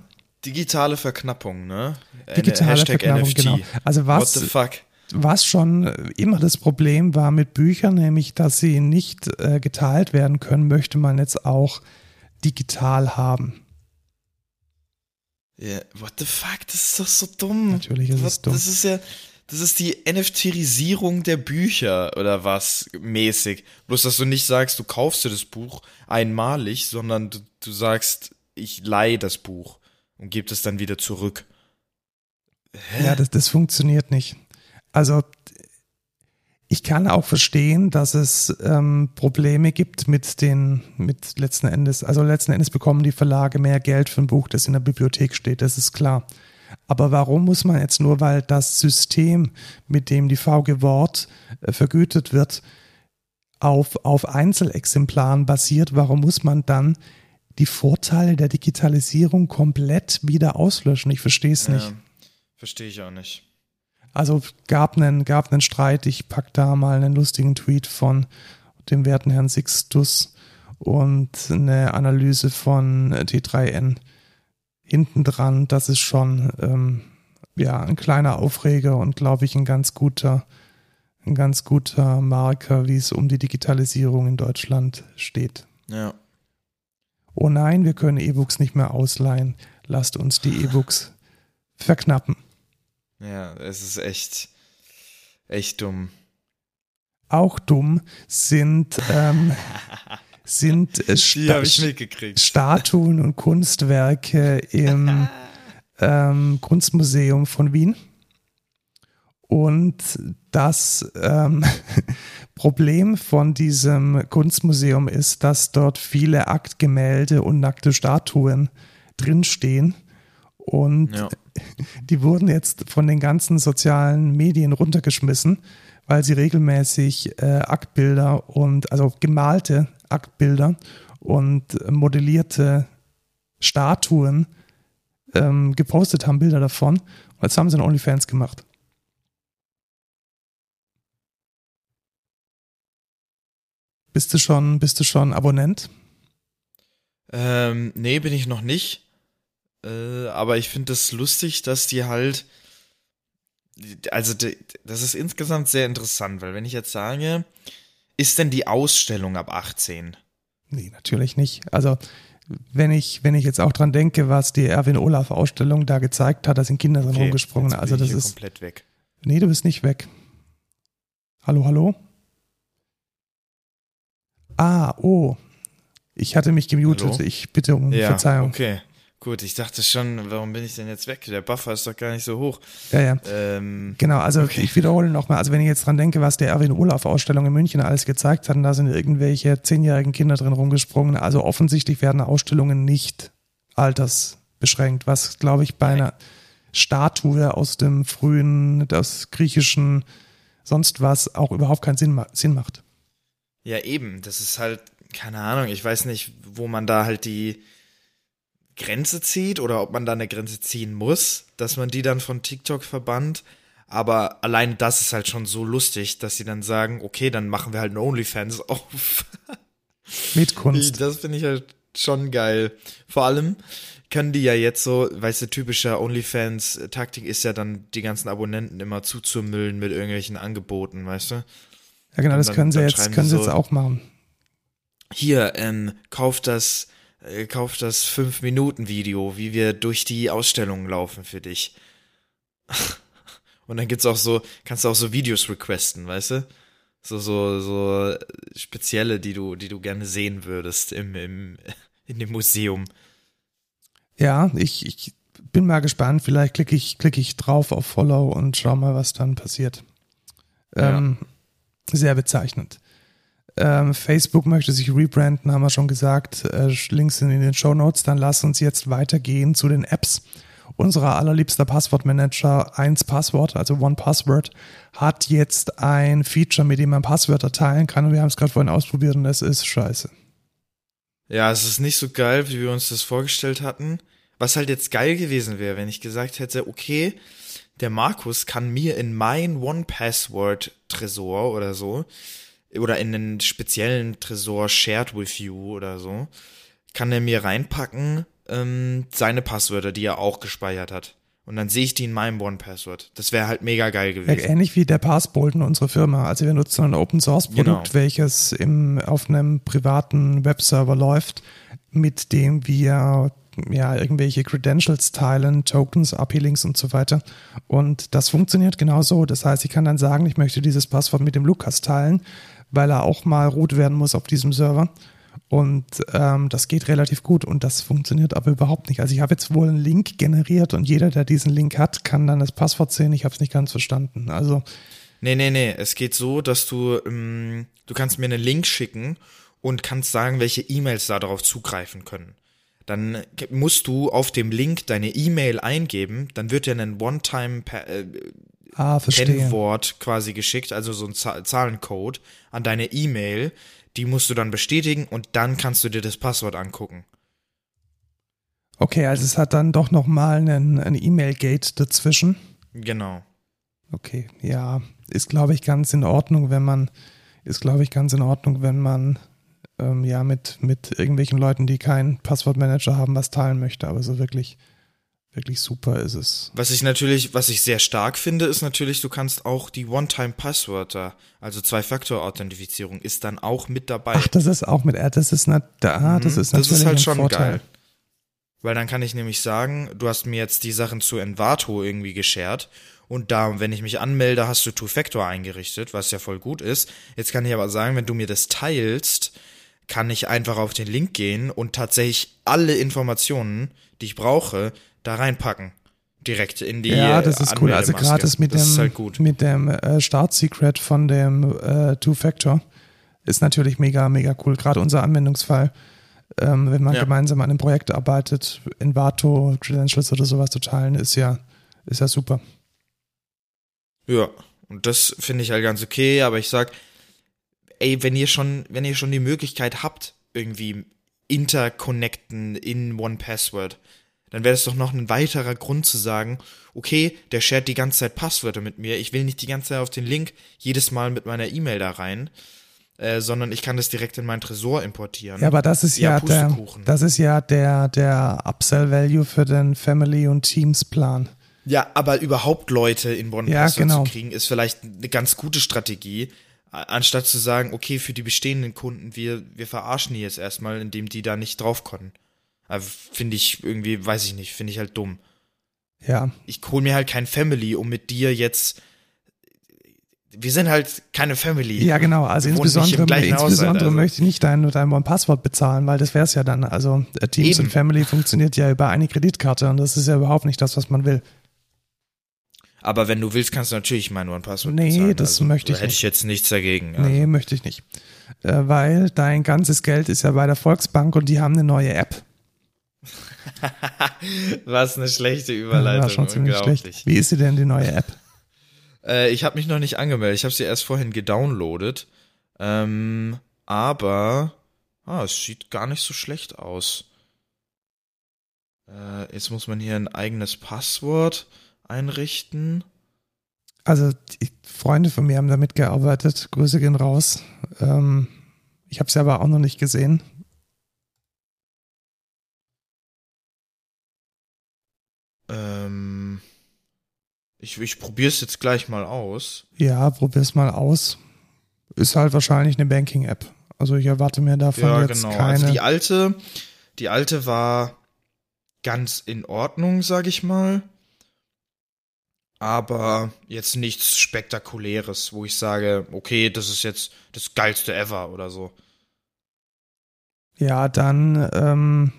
Digitale Verknappung, ne? Äh, Digitale Hashtag Verknappung, NFT. genau. Also What the was, fuck? was schon immer das Problem war mit Büchern, nämlich dass sie nicht äh, geteilt werden können, möchte man jetzt auch digital haben. Ja, what the fuck? Das ist doch so dumm. Natürlich ist es Was- dumm. Das ist ja, das ist die NFTisierung der Bücher oder was mäßig. Bloß, dass du nicht sagst, du kaufst dir das Buch einmalig, sondern du, du sagst, ich leihe das Buch und gebe es dann wieder zurück. Ja, das, das funktioniert nicht. Also ich kann auch verstehen, dass es ähm, Probleme gibt mit den, mit letzten Endes, also letzten Endes bekommen die Verlage mehr Geld für ein Buch, das in der Bibliothek steht, das ist klar. Aber warum muss man jetzt nur, weil das System, mit dem die VG Wort äh, vergütet wird, auf, auf Einzelexemplaren basiert, warum muss man dann die Vorteile der Digitalisierung komplett wieder auslöschen? Ich verstehe es nicht. verstehe ich auch nicht. Also gab einen, gab einen Streit. Ich pack da mal einen lustigen Tweet von dem werten Herrn Sixtus und eine Analyse von T3N hinten dran. Das ist schon ähm, ja ein kleiner Aufreger und glaube ich ein ganz guter, ein ganz guter Marker, wie es um die Digitalisierung in Deutschland steht. Ja. Oh nein, wir können E-Books nicht mehr ausleihen. Lasst uns die E-Books verknappen. Ja, es ist echt, echt dumm. Auch dumm sind, ähm, sind Sta Statuen und Kunstwerke im ähm, Kunstmuseum von Wien. Und das ähm, Problem von diesem Kunstmuseum ist, dass dort viele Aktgemälde und nackte Statuen drinstehen. Und ja. die wurden jetzt von den ganzen sozialen Medien runtergeschmissen, weil sie regelmäßig äh, Aktbilder und also gemalte Aktbilder und modellierte Statuen ähm, gepostet haben, Bilder davon. Und jetzt haben sie einen OnlyFans gemacht. Bist du schon, bist du schon Abonnent? Ähm, nee, bin ich noch nicht. Äh, aber ich finde es das lustig, dass die halt. Also, das ist insgesamt sehr interessant, weil wenn ich jetzt sage, ist denn die Ausstellung ab 18? Nee, natürlich nicht. Also, wenn ich, wenn ich jetzt auch dran denke, was die Erwin Olaf Ausstellung da gezeigt hat, da sind Kinder drin okay, rumgesprungen. Also, das ist. komplett weg. Nee, du bist nicht weg. Hallo, hallo? Ah, oh. Ich hatte mich gemutet. Hallo? Ich bitte um ja, Verzeihung. Okay. Gut, ich dachte schon, warum bin ich denn jetzt weg? Der Buffer ist doch gar nicht so hoch. Ja, ja. Ähm, genau, also okay. ich wiederhole nochmal, also wenn ich jetzt dran denke, was der Erwin Olaf Ausstellung in München alles gezeigt hat, und da sind irgendwelche zehnjährigen Kinder drin rumgesprungen. Also offensichtlich werden Ausstellungen nicht altersbeschränkt, was glaube ich bei Nein. einer Statue aus dem frühen, das griechischen, sonst was auch überhaupt keinen Sinn, Sinn macht. Ja, eben, das ist halt, keine Ahnung, ich weiß nicht, wo man da halt die Grenze zieht oder ob man da eine Grenze ziehen muss, dass man die dann von TikTok verbannt. Aber allein das ist halt schon so lustig, dass sie dann sagen, okay, dann machen wir halt einen OnlyFans auf. Mit Kunst. Das finde ich halt schon geil. Vor allem können die ja jetzt so, weißt du, typischer OnlyFans-Taktik ist ja dann, die ganzen Abonnenten immer zuzumüllen mit irgendwelchen Angeboten, weißt du? Ja, genau, das dann, können sie jetzt, können sie so, jetzt auch machen. Hier, ähm, kauft das äh, kauf das 5-Minuten-Video, wie wir durch die Ausstellung laufen für dich. Und dann gibt's auch so, kannst du auch so Videos requesten, weißt du? So, so, so spezielle, die du, die du gerne sehen würdest im, im, in dem Museum. Ja, ich, ich bin mal gespannt. Vielleicht klicke ich, klicke ich drauf auf Follow und schau mal, was dann passiert. Ähm, ja. Sehr bezeichnend. Ähm, Facebook möchte sich rebranden, haben wir schon gesagt. Äh, Links sind in den Show Notes. Dann lass uns jetzt weitergehen zu den Apps. Unser allerliebster Passwortmanager 1 Passwort, also One Password, hat jetzt ein Feature, mit dem man Passwörter teilen kann. Und wir haben es gerade vorhin ausprobiert und es ist scheiße. Ja, es ist nicht so geil, wie wir uns das vorgestellt hatten. Was halt jetzt geil gewesen wäre, wenn ich gesagt hätte, okay, der Markus kann mir in mein One Password Tresor oder so oder in einen speziellen Tresor shared with you oder so, kann er mir reinpacken ähm, seine Passwörter, die er auch gespeichert hat. Und dann sehe ich die in meinem One-Password. Das wäre halt mega geil gewesen. Ähnlich wie der Passbolten unserer Firma. Also wir nutzen ein Open-Source-Produkt, genau. welches im, auf einem privaten Webserver läuft, mit dem wir ja, irgendwelche Credentials teilen, Tokens, API-Links und so weiter. Und das funktioniert genauso. Das heißt, ich kann dann sagen, ich möchte dieses Passwort mit dem Lukas teilen weil er auch mal root werden muss auf diesem Server. Und ähm, das geht relativ gut und das funktioniert aber überhaupt nicht. Also ich habe jetzt wohl einen Link generiert und jeder, der diesen Link hat, kann dann das Passwort sehen. Ich habe es nicht ganz verstanden. Also Nee, nee, nee. Es geht so, dass du, ähm, du kannst mir einen Link schicken und kannst sagen, welche E-Mails da darauf zugreifen können. Dann musst du auf dem Link deine E-Mail eingeben, dann wird dir ein One-Time äh, ah. Kennwort quasi geschickt, also so ein Zahlencode an deine E-Mail. Die musst du dann bestätigen und dann kannst du dir das Passwort angucken. Okay, also es hat dann doch nochmal einen, ein E-Mail-Gate dazwischen. Genau. Okay, ja, ist glaube ich ganz in Ordnung, wenn man, ist glaube ich ganz in Ordnung, wenn man ähm, ja mit, mit irgendwelchen Leuten, die keinen Passwortmanager haben, was teilen möchte, aber so wirklich wirklich super ist es. Was ich natürlich, was ich sehr stark finde, ist natürlich, du kannst auch die One-Time-Passwörter, also Zwei-Faktor-Authentifizierung, ist dann auch mit dabei. Ach, das ist auch mit, das ist, na, da, das ist natürlich Das ist halt schon Vorteil. geil. Weil dann kann ich nämlich sagen, du hast mir jetzt die Sachen zu Envato irgendwie geshared und da, wenn ich mich anmelde, hast du Two-Factor eingerichtet, was ja voll gut ist. Jetzt kann ich aber sagen, wenn du mir das teilst, kann ich einfach auf den Link gehen und tatsächlich alle Informationen, die ich brauche, da reinpacken. Direkt in die Ja, das ist cool. Also gerade das mit das dem, halt gut. mit dem äh, Start-Secret von dem äh, Two-Factor ist natürlich mega, mega cool. Gerade unser Anwendungsfall, ähm, wenn man Ja. gemeinsam an einem Projekt arbeitet, Envato, Credentials oder sowas zu teilen, ist ja, ist ja super. Ja, und das finde ich halt ganz okay, aber ich sag, ey, wenn ihr schon, wenn ihr schon die Möglichkeit habt, irgendwie interconnecten in One Password, dann wäre das doch noch ein weiterer Grund zu sagen, okay, der shared die ganze Zeit Passwörter mit mir, ich will nicht die ganze Zeit auf den Link jedes Mal mit meiner E-Mail da rein, äh, sondern ich kann das direkt in meinen Tresor importieren. Ja, aber das ist Ja, ja, der, das ist ja der, der Upsell-Value für den Family- und Teams-Plan. Ja, aber überhaupt Leute in One Ja, genau. zu kriegen, ist vielleicht eine ganz gute Strategie, anstatt zu sagen, okay, für die bestehenden Kunden, wir, wir verarschen die jetzt erstmal, indem die da nicht drauf können. Also Finde ich irgendwie, weiß ich nicht, finde ich halt dumm. Ja, Ich hol mir halt kein Family, um mit dir jetzt. Wir sind halt keine Family. ja genau. Also nicht insbesondere, gleichen Haushalt, insbesondere also. möchte ich nicht dein, dein One-Passwort bezahlen, weil das wäre es ja dann. Also äh, Teams Eben. und Family funktioniert ja über eine Kreditkarte und das ist ja überhaupt nicht das, was man will. Aber wenn du willst, kannst du natürlich mein One-Password Nee, bezahlen. das möchte ich da hätte ich nicht. jetzt nichts dagegen. Ja. Nee, möchte ich nicht. Äh, weil dein ganzes Geld ist ja bei der Volksbank und die haben eine neue App. Was eine schlechte Überleitung. war schon ziemlich schlecht. Wie ist sie denn, die neue App? Äh, ich habe mich noch nicht angemeldet. Ich habe sie erst vorhin gedownloadet. Ähm, aber ah, es sieht gar nicht so schlecht aus. Äh, jetzt muss man hier ein eigenes Passwort einrichten. Also die Freunde von mir haben damit gearbeitet. Grüße gehen raus. Ähm, ich habe sie aber auch noch nicht gesehen. Ähm, ich ich probiere es jetzt gleich mal aus. Ja, probier's mal aus. Ist halt wahrscheinlich eine Banking-App. Also ich erwarte mir davon ja, jetzt genau. keine. Also die alte, die alte war ganz in Ordnung, sag ich mal. Aber jetzt nichts Spektakuläres, wo ich sage, okay, das ist jetzt das geilste ever oder so. ja, dann, ähm,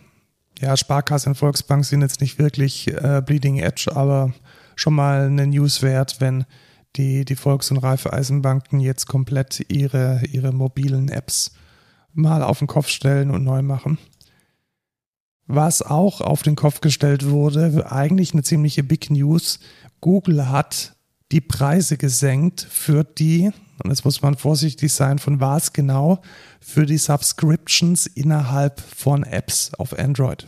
ja, Sparkasse und Volksbank sind jetzt nicht wirklich äh, Bleeding Edge, aber schon mal eine News wert, wenn die, die Volks- und Raiffeisenbanken jetzt komplett ihre, ihre mobilen Apps mal auf den Kopf stellen und neu machen. Was auch auf den Kopf gestellt wurde, eigentlich eine ziemliche Big News. Google hat die Preise gesenkt für die, und jetzt muss man vorsichtig sein, von was genau, für die Subscriptions innerhalb von Apps auf Android.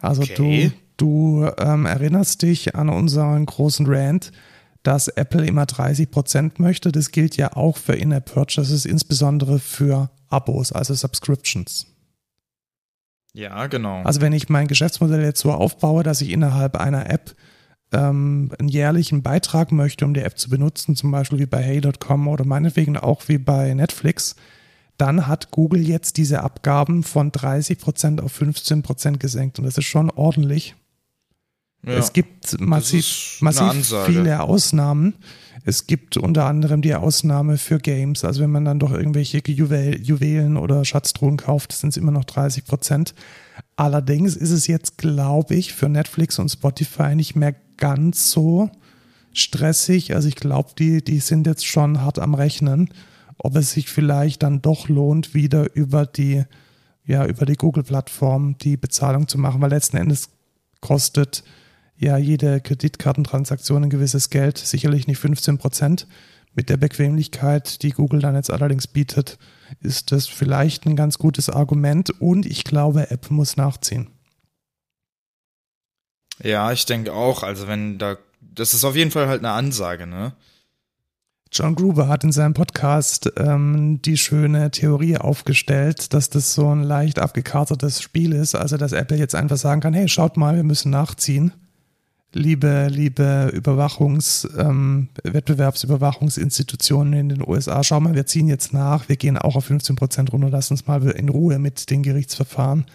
Also Okay. du, du ähm, erinnerst dich an unseren großen Rant, dass Apple immer 30% möchte. Das gilt ja auch für In-App-Purchases, insbesondere für Abos, also Subscriptions. Ja, genau. Also wenn ich mein Geschäftsmodell jetzt so aufbaue, dass ich innerhalb einer App ähm, einen jährlichen Beitrag möchte, um die App zu benutzen, zum Beispiel wie bei Hey.com oder meinetwegen auch wie bei Netflix, dann hat Google jetzt diese Abgaben von 30% auf 15% gesenkt und das ist schon ordentlich. Ja. Es gibt massiv, massiv viele Ausnahmen. Es gibt unter anderem die Ausnahme für Games. Also wenn man dann doch irgendwelche Juwel Juwelen oder Schatztruhen kauft, sind es immer noch 30 Prozent. Allerdings ist es jetzt, glaube ich, für Netflix und Spotify nicht mehr ganz so stressig. Also ich glaube, die, die sind jetzt schon hart am Rechnen, ob es sich vielleicht dann doch lohnt, wieder über die, ja, über die Google-Plattform die Bezahlung zu machen, weil letzten Endes kostet ja jede Kreditkartentransaktion ein gewisses Geld, sicherlich nicht 15 Prozent. Mit der Bequemlichkeit, die Google dann jetzt allerdings bietet, ist das vielleicht ein ganz gutes Argument und ich glaube, App muss nachziehen. Ja, ich denke auch. Also wenn da, das ist auf jeden Fall halt eine Ansage, ne? John Gruber hat in seinem Podcast ähm, die schöne Theorie aufgestellt, dass das so ein leicht abgekartetes Spiel ist, also dass Apple jetzt einfach sagen kann, hey, schaut mal, wir müssen nachziehen liebe, liebe Überwachungs, ähm, Wettbewerbsüberwachungsinstitutionen in den USA, schau mal, wir ziehen jetzt nach, wir gehen auch auf 15 Prozent runter, lass uns mal in Ruhe mit den Gerichtsverfahren.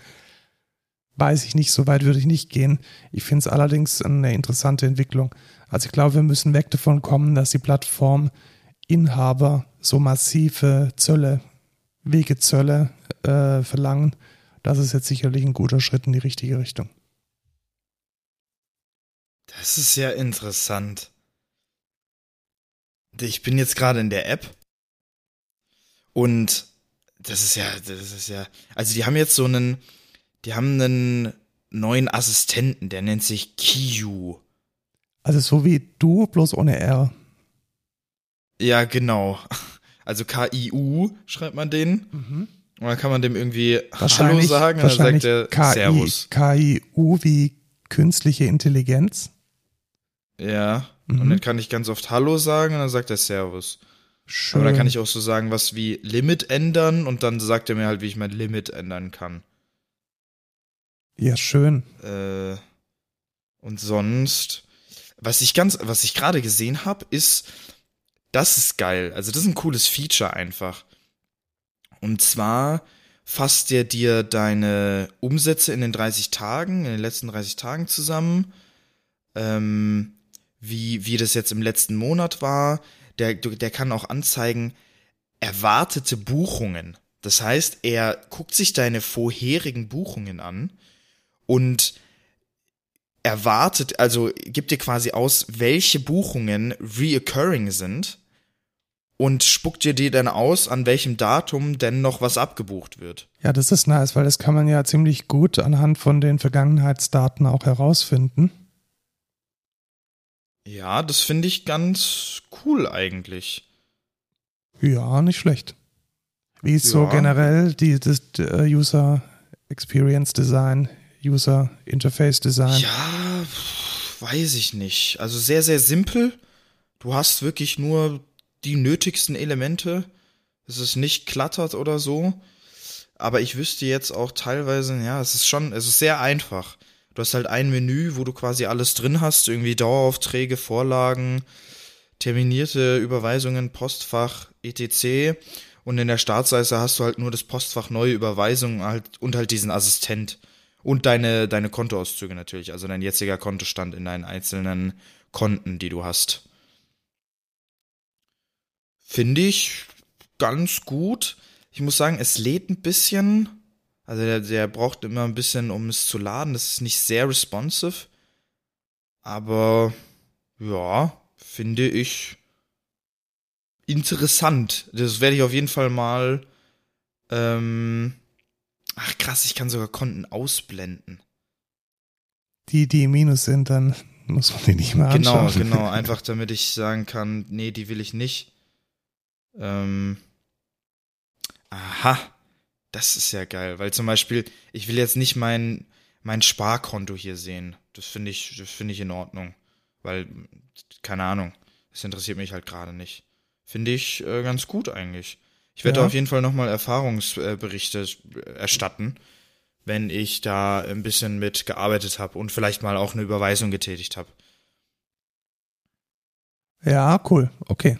Weiß ich nicht, so weit würde ich nicht gehen. Ich finde es allerdings eine interessante Entwicklung. Also ich glaube, wir müssen weg davon kommen, dass die Plattforminhaber so massive Zölle, Wegezölle äh, verlangen. Das ist jetzt sicherlich ein guter Schritt in die richtige Richtung. Das ist ja interessant. Ich bin jetzt gerade in der App und das ist ja, das ist ja, also die haben jetzt so einen, die haben einen neuen Assistenten, der nennt sich Kiyu. Also so wie du, bloß ohne R. Ja, genau. Also K-I-U schreibt man den. Mhm. Und dann kann man dem irgendwie Hallo sagen und dann sagt er Servus. K-I-U wie künstliche Intelligenz. Ja. Mhm. Und dann kann ich ganz oft Hallo sagen und dann sagt er Servus. Schön. Aber dann kann ich auch so sagen, was wie Limit ändern und dann sagt er mir halt, wie ich mein Limit ändern kann. Ja, schön. Äh, und sonst, was ich ganz, was ich gerade gesehen habe, ist, das ist geil. Also das ist ein cooles Feature einfach. Und zwar fasst der dir deine Umsätze in den 30 Tagen, in den letzten 30 Tagen zusammen. Ähm, wie, wie das jetzt im letzten Monat war. Der, der kann auch anzeigen, erwartete Buchungen. Das heißt, er guckt sich deine vorherigen Buchungen an und erwartet, also gibt dir quasi aus, welche Buchungen reoccurring sind und spuckt dir die dann aus, an welchem Datum denn noch was abgebucht wird. Ja, das ist nice, weil das kann man ja ziemlich gut anhand von den Vergangenheitsdaten auch herausfinden. Ja, das finde ich ganz cool eigentlich. Ja, nicht schlecht. Wie ist ja. so generell die, das uh, User Experience Design, User Interface Design? Ja, weiß ich nicht. Also sehr, sehr simpel. Du hast wirklich nur die nötigsten Elemente. Es ist nicht klattert oder so. Aber ich wüsste jetzt auch teilweise, ja, es ist schon, es ist sehr einfach. Du hast halt ein Menü, wo du quasi alles drin hast, irgendwie Daueraufträge, Vorlagen, terminierte Überweisungen, Postfach, etc. Und in der Startseite hast du halt nur das Postfach neue Überweisungen halt, und halt diesen Assistent. Und deine, deine Kontoauszüge natürlich, also dein jetziger Kontostand in deinen einzelnen Konten, die du hast. Finde ich ganz gut. Ich muss sagen, es lädt ein bisschen, also der, der braucht immer ein bisschen, um es zu laden. Das ist nicht sehr responsive. Aber ja, finde ich interessant. Das werde ich auf jeden Fall mal. Ähm, ach krass, ich kann sogar Konten ausblenden. Die, die im Minus sind, dann muss man die nicht mehr anschauen. Genau, genau. Einfach damit ich sagen kann, nee, die will ich nicht. Ähm, aha. Das ist ja geil, weil zum Beispiel, ich will jetzt nicht mein, mein Sparkonto hier sehen. Das finde ich, das finde ich in Ordnung. Weil, keine Ahnung, das interessiert mich halt gerade nicht. Finde ich äh, ganz gut eigentlich. Ich werde ja. auf jeden Fall nochmal Erfahrungsberichte äh, erstatten, wenn ich da ein bisschen mit gearbeitet habe und vielleicht mal auch eine Überweisung getätigt habe. Ja, cool. Okay.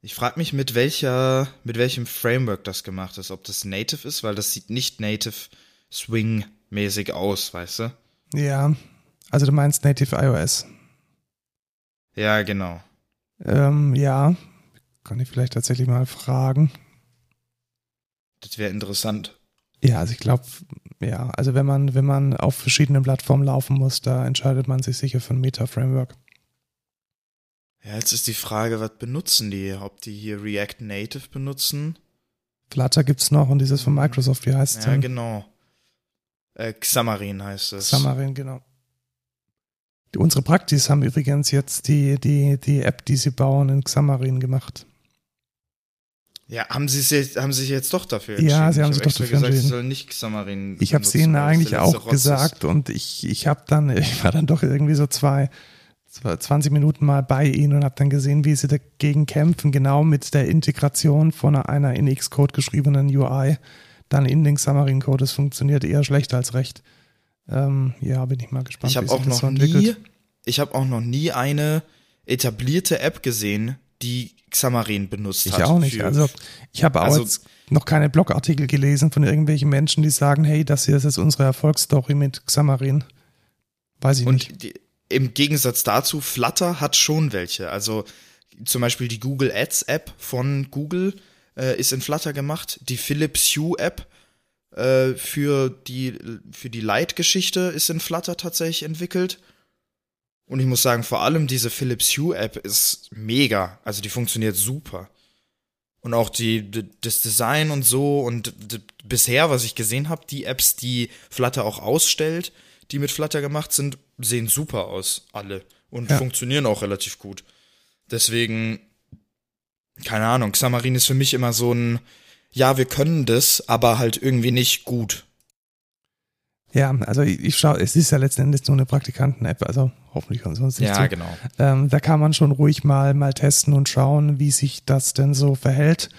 Ich frage mich, mit welcher, mit welchem Framework das gemacht ist. Ob das Native ist, weil das sieht nicht Native Swing-mäßig aus, weißt du? Ja, also du meinst Native iOS. Ja, genau. Ähm, ja, kann ich vielleicht tatsächlich mal fragen. Das wäre interessant. Ja, also ich glaube, ja, also wenn man, wenn man auf verschiedenen Plattformen laufen muss, da entscheidet man sich sicher für ein Meta-Framework. Ja, jetzt ist die Frage, was benutzen die? Ob die hier React Native benutzen? Flutter gibt's noch und dieses von Microsoft, wie heißt es Ja, denn? genau. Äh, Xamarin heißt es. Xamarin, genau. Unsere Praktis haben übrigens jetzt die, die, die App, die sie bauen, in Xamarin gemacht. Ja, haben sie jetzt, haben sie sich jetzt doch dafür Ja, entschieden? sie haben Ich sich hab doch dafür gesagt, sie entschieden. sollen nicht Xamarin Ich habe es ihnen eigentlich auch Rotz ist. gesagt und ich, ich habe dann, ich war dann doch irgendwie so zwei 20 Minuten mal bei ihnen und habe dann gesehen, wie sie dagegen kämpfen, genau mit der Integration von einer in Xcode geschriebenen UI dann in den Xamarin-Code. Das funktioniert eher schlecht als recht. Ähm, ja, bin ich mal gespannt, Ich habe auch noch so nie, ich habe auch noch nie eine etablierte App gesehen, die Xamarin benutzt Ich hat. auch nicht. Also ich habe auch Also- noch keine Blogartikel gelesen von irgendwelchen Menschen, die sagen, hey, das hier ist jetzt unsere Erfolgsstory mit Xamarin. Weiß ich nicht. Und die, im Gegensatz dazu, Flutter hat schon welche. Also zum Beispiel die Google Ads App von Google äh, ist in Flutter gemacht. Die Philips Hue App äh, für die, für die Light-Geschichte ist in Flutter tatsächlich entwickelt. Und ich muss sagen, vor allem diese Philips Hue App ist mega. Also die funktioniert super. Und auch die, das Design und so und bisher, was ich gesehen habe, die Apps, die Flutter auch ausstellt, die mit Flutter gemacht sind, sehen super aus, alle. Und Ja. funktionieren auch relativ gut. Deswegen, keine Ahnung, Xamarin ist für mich immer so ein, ja, wir können das, aber halt irgendwie nicht gut. Ja, also ich, ich schaue, es ist ja letzten Endes nur eine Praktikanten-App, also hoffentlich kommt uns nicht zu. genau. Ähm, da kann man schon ruhig mal, mal testen und schauen, wie sich das denn so verhält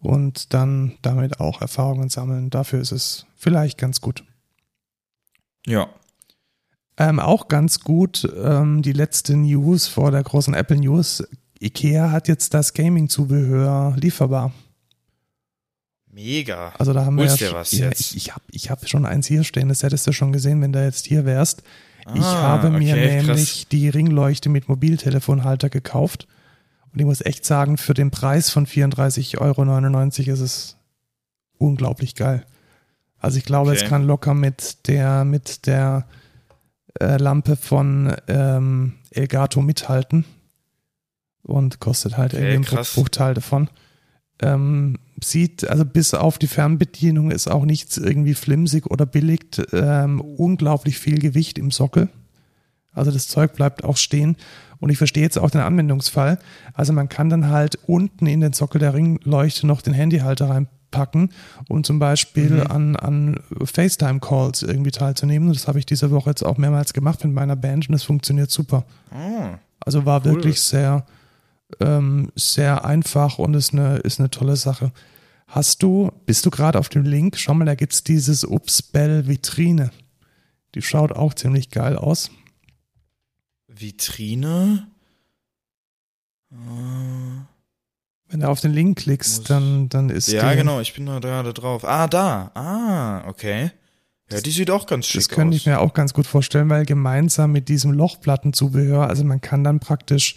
und dann damit auch Erfahrungen sammeln. Dafür ist es vielleicht ganz gut. Ja. Ähm, auch ganz gut, ähm, die letzte News vor der großen Apple News. Ikea hat jetzt das Gaming-Zubehör lieferbar. Mega. Also da haben Holst wir dir ja, was ja, jetzt? ich, ich habe ich hab schon eins hier stehen, das hättest du schon gesehen, wenn du jetzt hier wärst. ich Ah, habe mir okay, krass. nämlich die Ringleuchte mit Mobiltelefonhalter gekauft. Und ich muss echt sagen, für den Preis von 34,99 Euro ist es unglaublich geil. Also ich glaube, Okay. es kann locker mit der, mit der äh, Lampe von ähm, Elgato mithalten. Und kostet halt Okay, irgendwie einen. Bruchteil davon. Ähm, sieht, also bis auf die Fernbedienung ist auch nichts irgendwie flimsig oder billig. Ähm, unglaublich viel Gewicht im Sockel. Also das Zeug bleibt auch stehen. Und ich verstehe jetzt auch den Anwendungsfall. Also man kann dann halt unten in den Sockel der Ringleuchte noch den Handyhalter reinpacken, um zum Beispiel Mhm. an, an FaceTime-Calls irgendwie teilzunehmen. Und das habe ich diese Woche jetzt auch mehrmals gemacht mit meiner Band und das funktioniert super. Oh, Also war Cool. wirklich sehr, ähm, sehr einfach und ist eine, ist eine tolle Sache. Hast du, bist du gerade auf dem Link? Schau mal, da gibt's dieses Upsbell Vitrine. Die schaut auch ziemlich geil aus. Vitrine. Äh, Wenn du auf den Link klickst, dann, dann ist Ja, genau, ich bin da gerade drauf. Ah, da. Ah, okay. Ja, die sieht auch ganz schick Das könnte aus. ich mir auch ganz gut vorstellen, weil gemeinsam mit diesem Lochplattenzubehör, also man kann dann praktisch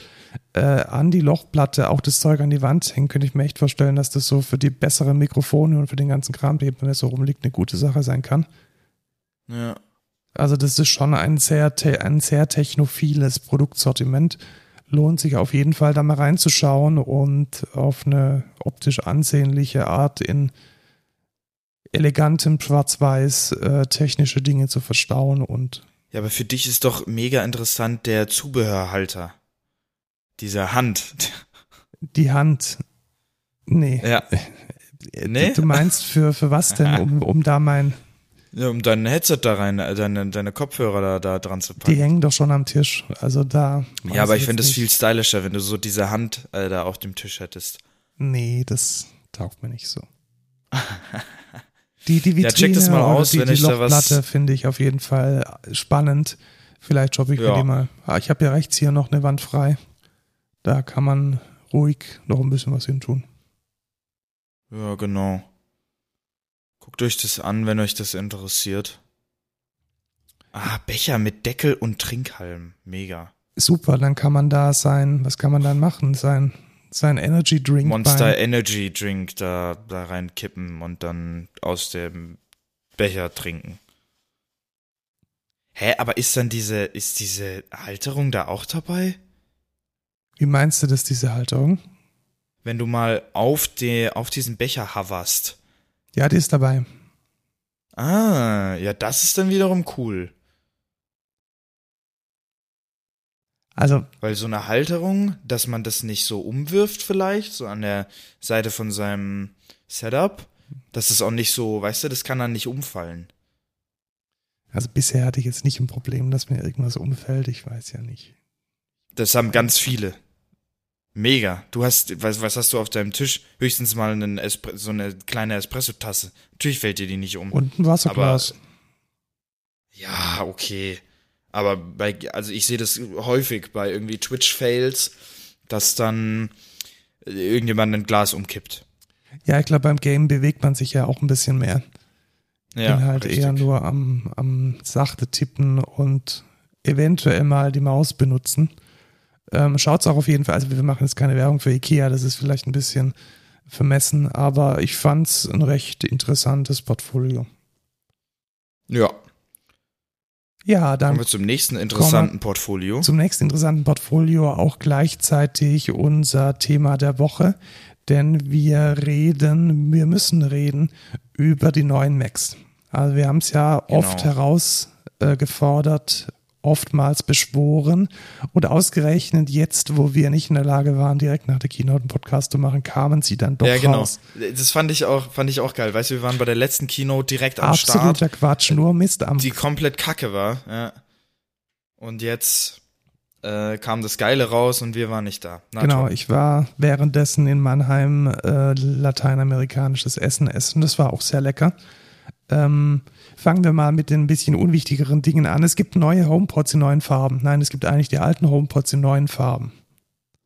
äh, an die Lochplatte auch das Zeug an die Wand hängen, könnte ich mir echt vorstellen, dass das so für die besseren Mikrofone und für den ganzen Kram, der da so rumliegt, eine gute Sache sein kann. Ja. Also das ist schon ein sehr, ein sehr technophiles Produktsortiment. Lohnt sich auf jeden Fall da mal reinzuschauen und auf eine optisch ansehnliche Art in elegantem Schwarz-Weiß äh, technische Dinge zu verstauen und Ja, aber für dich ist doch mega interessant der Zubehörhalter. Diese Hand. die Hand. Nee. Ja. Nee? Du meinst für, für was denn, um, um da mein, um dein Headset da rein, äh, deine, deine Kopfhörer da, da dran zu die packen. hängen doch schon am Tisch. Also da. Ja, aber ich finde es viel stylischer, wenn du so diese Hand äh, da auf dem Tisch hättest. Nee, das taugt mir nicht so. Die, die Vitrine Ja, check das mal aus, die, wenn die ich da was- Lochplatte finde ich auf jeden Fall spannend. Vielleicht shoppe ich mir Ja. die mal. Ah, Ich habe ja rechts hier noch eine Wand frei. Da kann man ruhig noch ein bisschen was hin tun. Ja, genau. Guckt euch das an, wenn euch das interessiert. Ah, Becher mit Deckel und Trinkhalm. Mega. Super, dann kann man da sein, was kann man dann machen? Sein, sein Energy Drink. Monster beim, Energy Drink da, da reinkippen und dann aus dem Becher trinken. Hä, aber ist dann diese, ist diese Halterung da auch dabei? Wie meinst du das, diese Halterung? Wenn du mal auf, die, auf diesen Becher hoverst. Ja, die ist dabei. Ah, ja, das ist dann wiederum cool. Also. Weil so eine Halterung, dass man das nicht so umwirft vielleicht, so an der Seite von seinem Setup, dass es auch nicht so, weißt du, das kann dann nicht umfallen. Also bisher hatte ich jetzt nicht ein Problem, dass mir irgendwas umfällt, ich weiß ja nicht. Das haben ganz viele. Mega. Du hast, was, was hast du auf deinem Tisch? Höchstens mal einen Espre so eine kleine Espresso-Tasse. Natürlich fällt dir die nicht um. Und ein Wasserglas. Aber, ja, okay. Aber bei, also ich sehe das häufig bei irgendwie Twitch-Fails, dass dann irgendjemand ein Glas umkippt. Ja, ich glaube, beim Game bewegt man sich ja auch ein bisschen mehr. Ja, bin halt richtig. eher nur am, am sachte tippen und eventuell mal die Maus benutzen. Ähm, Schaut es auch auf jeden Fall. Also wir machen jetzt keine Werbung für Ikea, das ist vielleicht ein bisschen vermessen, aber ich fand es ein recht interessantes Portfolio. Ja. Ja, dann kommen wir zum nächsten interessanten Portfolio. Zum nächsten interessanten Portfolio auch gleichzeitig unser Thema der Woche, denn wir reden, wir müssen reden über die neuen Macs. Also wir haben es ja genau. oft herausgefordert, oftmals beschworen und ausgerechnet jetzt, wo wir nicht in der Lage waren, direkt nach der Keynote einen Podcast zu machen, kamen sie dann doch Ja, genau. Raus. Das fand ich auch, fand ich auch geil. Weißt du, wir waren bei der letzten Keynote direkt am Absoluter Start. Absoluter Quatsch, nur Mist am. Die komplett kacke war, ja. Und jetzt äh, kam das Geile raus und wir waren nicht da. Na, genau, toll. ich war währenddessen in Mannheim äh, lateinamerikanisches Essen essen. Das war auch sehr lecker. Ähm, fangen wir mal mit den ein bisschen unwichtigeren Dingen an. Es gibt neue HomePods in neuen Farben. Nein, es gibt eigentlich die alten HomePods in neuen Farben.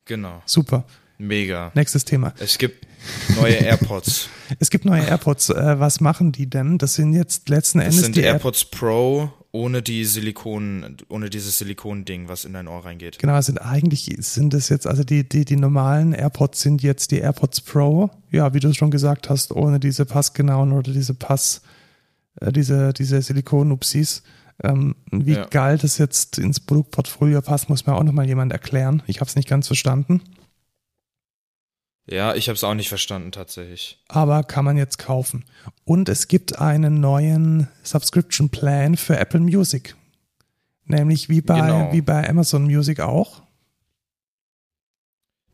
Genau. Super. Mega. Nächstes Thema. Es gibt neue AirPods. es gibt neue AirPods. Äh, was machen die denn? Das sind jetzt letzten Endes das sind die AirPods Pro ohne die Silikon, ohne dieses Silikon-Ding, was in dein Ohr reingeht. Genau, sind eigentlich sind es jetzt, also die, die, die normalen AirPods sind jetzt die AirPods Pro. Ja, wie du schon gesagt hast, ohne diese passgenauen oder diese Pass, äh, diese, diese Silikon-Upsis. Ähm, wie ja. geil das jetzt ins Produktportfolio passt, muss mir auch nochmal jemand erklären. Ich habe es nicht ganz verstanden. Ja, ich habe es auch nicht verstanden tatsächlich. Aber kann man jetzt kaufen. Und es gibt einen neuen Subscription Plan für Apple Music. Nämlich wie bei, genau. wie bei Amazon Music auch.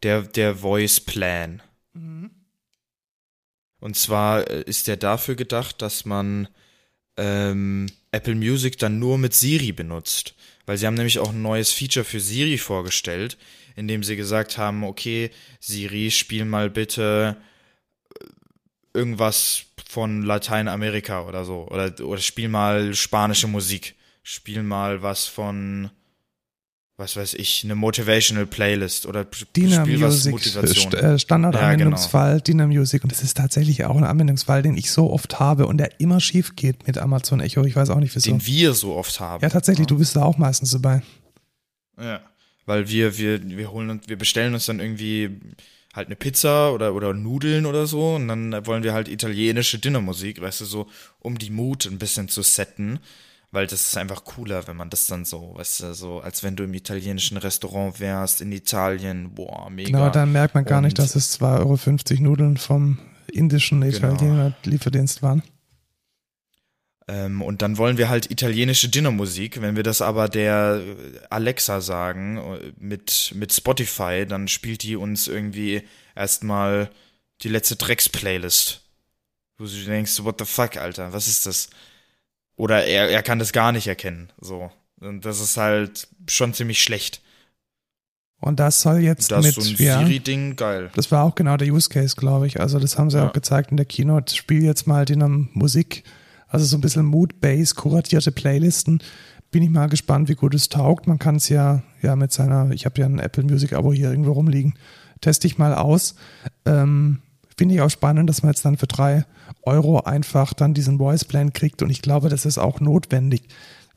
Der, der Voice Plan. Mhm. Und zwar äh, ist der dafür gedacht, dass man ähm, Apple Music dann nur mit Siri benutzt. Weil sie haben nämlich auch ein neues Feature für Siri vorgestellt, in dem sie gesagt haben, okay, Siri, spiel mal bitte äh, irgendwas von Lateinamerika oder so. Oder, oder spiel mal spanische Musik. Spiel mal was von was weiß ich, eine Motivational Playlist oder Dina Spiel Music, Motivation. Äh, Standardanwendungsfall, ja, genau. Dina Music. Und das ist tatsächlich auch ein Anwendungsfall, den ich so oft habe und der immer schief geht mit Amazon Echo. Ich weiß auch nicht, wieso. Den wir so oft haben. Ja, tatsächlich, ja. du bist da auch meistens dabei. Ja. Weil wir, wir, wir holen uns, wir bestellen uns dann irgendwie halt eine Pizza oder, oder Nudeln oder so und dann wollen wir halt italienische Dinnermusik, weißt du, so, um die Mut ein bisschen zu setten weil das ist einfach cooler, wenn man das dann so, weißt du, so, als wenn du im italienischen Restaurant wärst, in Italien, boah, mega. Genau, dann merkt man gar und, nicht, dass es 2,50 Euro Nudeln vom indischen genau. Italiener genau. Lieferdienst waren. Ähm, und dann wollen wir halt italienische Dinnermusik. Wenn wir das aber der Alexa sagen, mit, mit Spotify, dann spielt die uns irgendwie erstmal die letzte Drecks-Playlist. Wo du denkst, what the fuck, Alter, was ist das? Oder er, er kann das gar nicht erkennen. So. Und das ist halt schon ziemlich schlecht. Und das soll jetzt das mit so ein Siri-Ding geil. Das war auch genau der Use Case, glaube ich. Also das haben sie ja. auch gezeigt in der Keynote. Spiel jetzt mal die Musik, also so ein bisschen Mood-Based, kuratierte Playlisten. Bin ich mal gespannt, wie gut es taugt. Man kann es ja, ja mit seiner, ich habe ja ein Apple Music-Abo hier irgendwo rumliegen. Teste ich mal aus. Ähm, Finde ich auch spannend, dass man jetzt dann für drei Euro einfach dann diesen Voice Plan kriegt und ich glaube, das ist auch notwendig.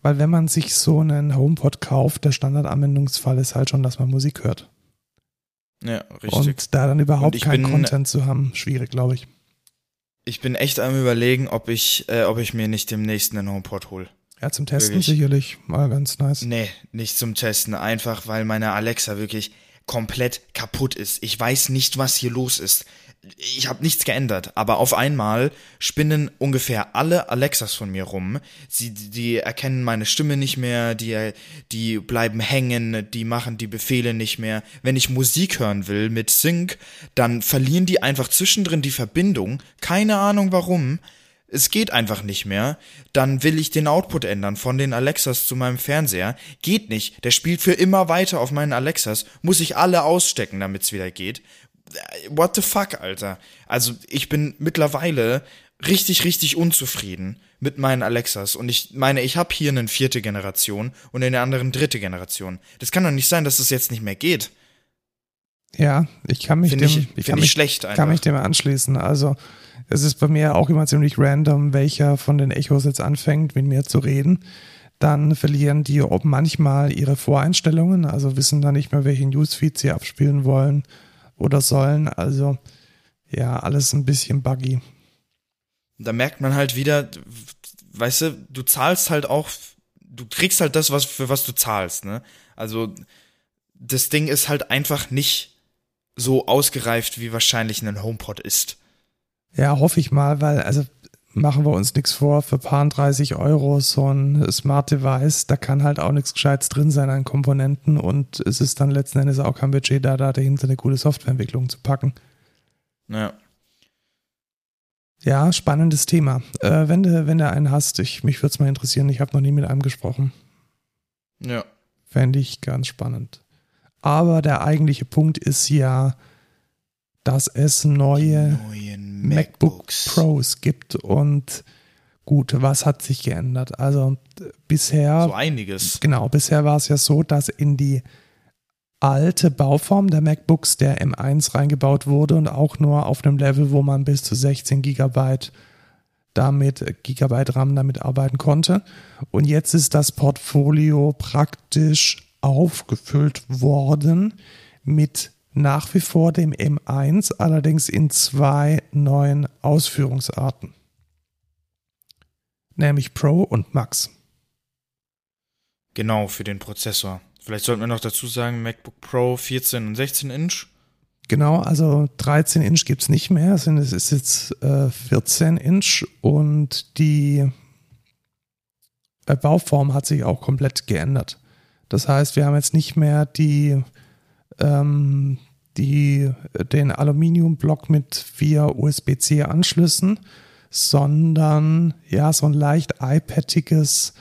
Weil wenn man sich so einen HomePod kauft, der Standardanwendungsfall ist halt schon, dass man Musik hört. Ja, richtig. Und da dann überhaupt keinen bin- Content zu haben, schwierig, glaube ich. Ich bin echt am überlegen, ob ich, äh, ob ich mir nicht demnächst einen HomePod hol. Ja, zum Testen Wirklich. sicherlich mal ganz nice. Nee, nicht zum Testen, einfach weil meine Alexa wirklich komplett kaputt ist. Ich weiß nicht, was hier los ist. Ich habe nichts geändert, aber auf einmal spinnen ungefähr alle Alexas von mir rum. Sie, die erkennen meine Stimme nicht mehr, die, die bleiben hängen, die machen die Befehle nicht mehr. Wenn ich Musik hören will mit Sync, dann verlieren die einfach zwischendrin die Verbindung. Keine Ahnung warum. Es geht einfach nicht mehr. Dann will ich den Output ändern von den Alexas zu meinem Fernseher. Geht nicht. Der spielt für immer weiter auf meinen Alexas. Muss ich alle ausstecken, damit's wieder geht. What the fuck, Alter? Also ich bin mittlerweile richtig, richtig unzufrieden mit meinen Alexas. Und ich meine, ich habe hier eine vierte Generation und in der anderen dritte Generation. Das kann doch nicht sein, dass es jetzt nicht mehr geht. Ja, ich kann mich Finde dem, ich, ich find kann ich mich, schlecht einfach. kann mich dem anschließen. Also es ist bei mir auch immer ziemlich random, welcher von den Echos jetzt anfängt, mit mir zu reden. Dann verlieren die ob manchmal ihre Voreinstellungen, also wissen dann nicht mehr, welche Newsfeed sie abspielen wollen oder sollen. Also ja, alles ein bisschen buggy. da merkt man halt wieder, weißt du, du zahlst halt auch, du kriegst halt das, was für was du zahlst, ne? Also das Ding ist halt einfach nicht so ausgereift, wie wahrscheinlich ein HomePod ist. Ja, hoffe ich mal, weil, also machen wir uns nichts vor, für paar 30 Euro so ein Smart Device, da kann halt auch nichts Gescheites drin sein an Komponenten und es ist dann letzten Endes auch kein Budget da, da dahinter eine coole Softwareentwicklung zu packen. Ja. Ja, spannendes Thema. Äh, wenn, du, wenn du einen hast, ich, mich würde es mal interessieren, ich habe noch nie mit einem gesprochen. Ja. Fände ich ganz spannend. Aber der eigentliche Punkt ist ja, dass es neue Neuen MacBook MacBooks. Pros gibt und gut, was hat sich geändert? Also bisher, So einiges. genau, bisher war es ja so, dass in die alte Bauform der MacBooks der M1 reingebaut wurde und auch nur auf einem Level, wo man bis zu 16 Gigabyte damit Gigabyte RAM damit arbeiten konnte. Und jetzt ist das Portfolio praktisch aufgefüllt worden mit nach wie vor dem M1, allerdings in zwei neuen Ausführungsarten. Nämlich Pro und Max. Genau, für den Prozessor. Vielleicht sollten wir noch dazu sagen, MacBook Pro 14 und 16 Inch. Genau, also 13 Inch gibt es nicht mehr, sondern es ist jetzt äh, 14 Inch und die äh, Bauform hat sich auch komplett geändert. Das heißt, wir haben jetzt nicht mehr die, ähm, die, den Aluminiumblock mit vier USB-C-Anschlüssen, sondern ja, so ein leicht iPadiges,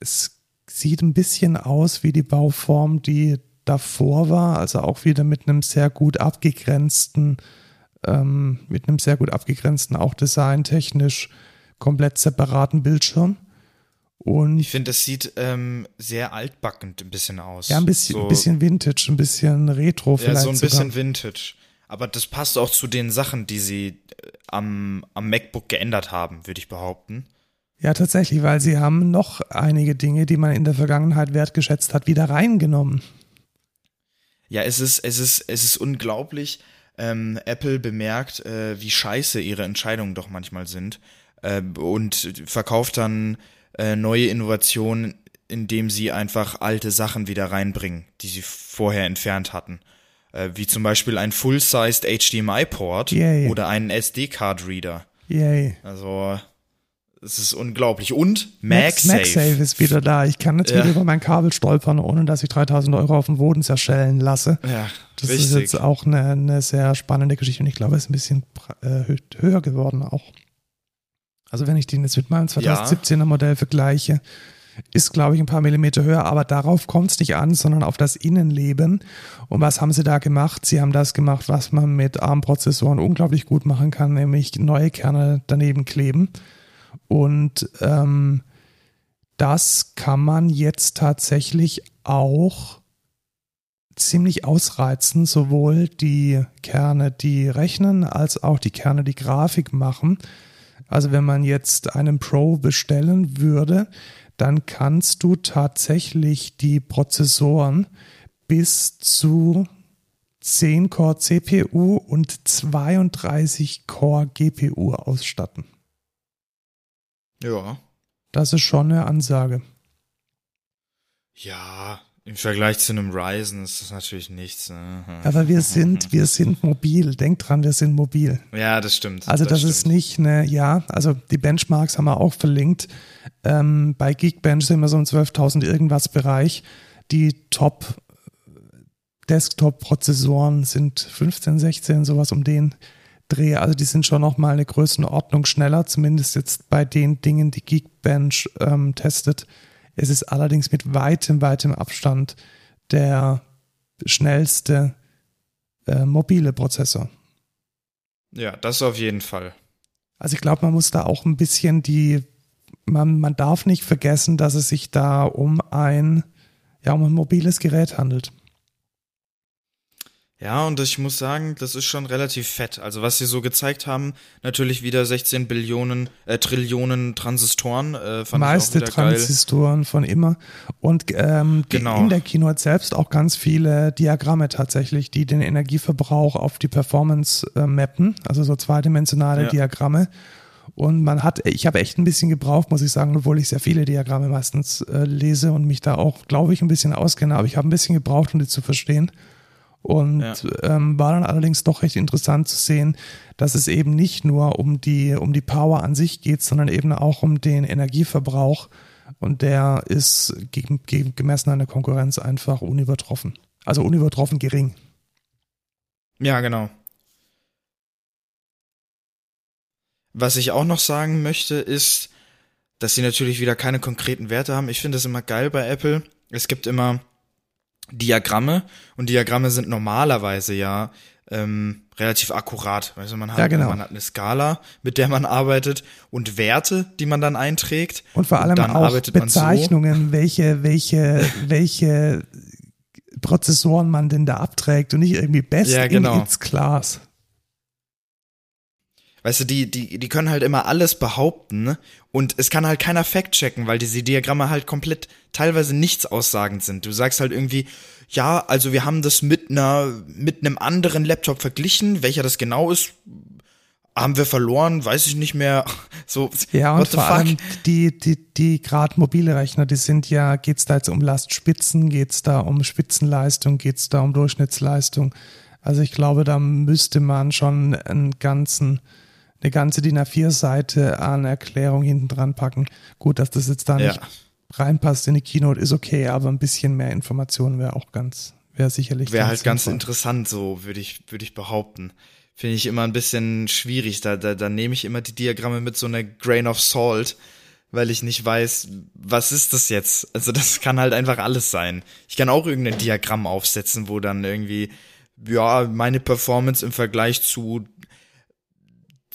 es sieht ein bisschen aus wie die Bauform, die davor war, also auch wieder mit einem sehr gut abgegrenzten, ähm, mit einem sehr gut abgegrenzten, auch designtechnisch komplett separaten Bildschirm. Und Ich finde, das sieht ähm, sehr altbackend ein bisschen aus. ja, ein bisschen, so, ein bisschen Vintage, ein bisschen Retro Ja, vielleicht so ein sogar. bisschen Vintage. Aber das passt auch zu den Sachen, die sie äh, am, am MacBook geändert haben, würde ich behaupten. Ja, tatsächlich, weil sie haben noch einige Dinge, die man in der Vergangenheit wertgeschätzt hat, wieder reingenommen. Ja, es ist, es ist, es ist unglaublich. Ähm, Apple bemerkt, äh, wie scheiße ihre Entscheidungen doch manchmal sind äh, und verkauft dann äh, neue Innovationen, indem sie einfach alte Sachen wieder reinbringen, die sie vorher entfernt hatten. Äh, wie zum Beispiel ein Full-Sized HDMI-Port oder einen SD-Card-Reader. Yay. Also, es ist unglaublich. Und MagSafe. MagSafe ist wieder da. Ich kann jetzt Ja. wieder über mein Kabel stolpern, ohne dass ich 3000 Euro auf dem Boden zerschellen lasse. Ja, Das richtig. ist jetzt auch eine, eine sehr spannende Geschichte und ich glaube, es ist ein bisschen äh, hö- höher geworden auch. Also wenn ich den jetzt mit meinem 2017er Modell vergleiche, ist, glaube ich, ein paar Millimeter höher, aber darauf kommt es nicht an, sondern auf das Innenleben. Und was haben sie da gemacht? Sie haben das gemacht, was man mit ARM-Prozessoren unglaublich gut machen kann, nämlich neue Kerne daneben kleben. Und ähm, das kann man jetzt tatsächlich auch ziemlich ausreizen, sowohl die Kerne, die rechnen, als auch die Kerne, die Grafik machen. Also wenn man jetzt einen Pro bestellen würde, dann kannst du tatsächlich die Prozessoren bis zu 10 Core CPU und 32 Core GPU ausstatten. Ja. Das ist schon eine Ansage. Ja, im Vergleich zu einem Ryzen ist das natürlich nichts. Ne? Aber wir sind, wir sind mobil. Denk dran, wir sind mobil. Ja, das stimmt. Also das, das ist nicht eine, ja, also die Benchmarks haben wir auch verlinkt. Ähm, bei Geekbench sind wir so im 12.000 irgendwas Bereich. Die Top Desktop-Prozessoren sind 15, 16, sowas um den Dreh. Also die sind schon noch mal eine Größenordnung schneller, zumindest jetzt bei den Dingen, die Geekbench ähm, testet. Es ist allerdings mit weitem, weitem Abstand der schnellste äh, mobile Prozessor. Ja, das auf jeden Fall. Also ich glaube, man muss da auch ein bisschen die, man, man darf nicht vergessen, dass es sich da um ein, ja, um ein mobiles Gerät handelt. Ja, und ich muss sagen, das ist schon relativ fett. Also was sie so gezeigt haben, natürlich wieder 16 Billionen, äh, Trillionen Transistoren. Äh, fand Meiste ich auch Transistoren geil. von immer. Und ähm, genau. in der Keynote selbst auch ganz viele Diagramme tatsächlich, die den Energieverbrauch auf die Performance äh, mappen. Also so zweidimensionale ja. Diagramme. Und man hat, ich habe echt ein bisschen gebraucht, muss ich sagen, obwohl ich sehr viele Diagramme meistens äh, lese und mich da auch, glaube ich, ein bisschen auskenne. Aber ich habe ein bisschen gebraucht, um die zu verstehen. Und ja. ähm, war dann allerdings doch recht interessant zu sehen, dass es eben nicht nur um die, um die Power an sich geht, sondern eben auch um den Energieverbrauch. Und der ist gegen, gegen, gemessen an der Konkurrenz einfach unübertroffen. Also unübertroffen gering. Ja, genau. Was ich auch noch sagen möchte, ist, dass sie natürlich wieder keine konkreten Werte haben. Ich finde das immer geil bei Apple. Es gibt immer Diagramme und Diagramme sind normalerweise ja ähm, relativ akkurat. Also man hat, ja, genau. man hat eine Skala, mit der man arbeitet und Werte, die man dann einträgt. Und vor allem und auch Bezeichnungen, so. welche, welche, welche Prozessoren man denn da abträgt und nicht irgendwie best ja, genau. in its class. Weißt du, die, die, die können halt immer alles behaupten und es kann halt keiner fact-checken, weil diese Diagramme halt komplett teilweise nichts aussagend sind. Du sagst halt irgendwie, ja, also wir haben das mit einer, mit einem anderen Laptop verglichen, welcher das genau ist, haben wir verloren, weiß ich nicht mehr. So, ja, und vor fuck? allem die, die, die gerade mobile Rechner, die sind ja, geht's da jetzt um Lastspitzen, geht's da um Spitzenleistung, geht's da um Durchschnittsleistung. Also ich glaube, da müsste man schon einen ganzen eine ganze DIN A4-Seite an Erklärung hinten dran packen. Gut, dass das jetzt da ja. nicht reinpasst in die Keynote, ist okay, aber ein bisschen mehr Informationen wäre auch ganz, wäre sicherlich. Wäre halt ganz interessant, so würde ich, würde ich behaupten. Finde ich immer ein bisschen schwierig. Da, da, da nehme ich immer die Diagramme mit so einer Grain of Salt, weil ich nicht weiß, was ist das jetzt? Also das kann halt einfach alles sein. Ich kann auch irgendein Diagramm aufsetzen, wo dann irgendwie, ja, meine Performance im Vergleich zu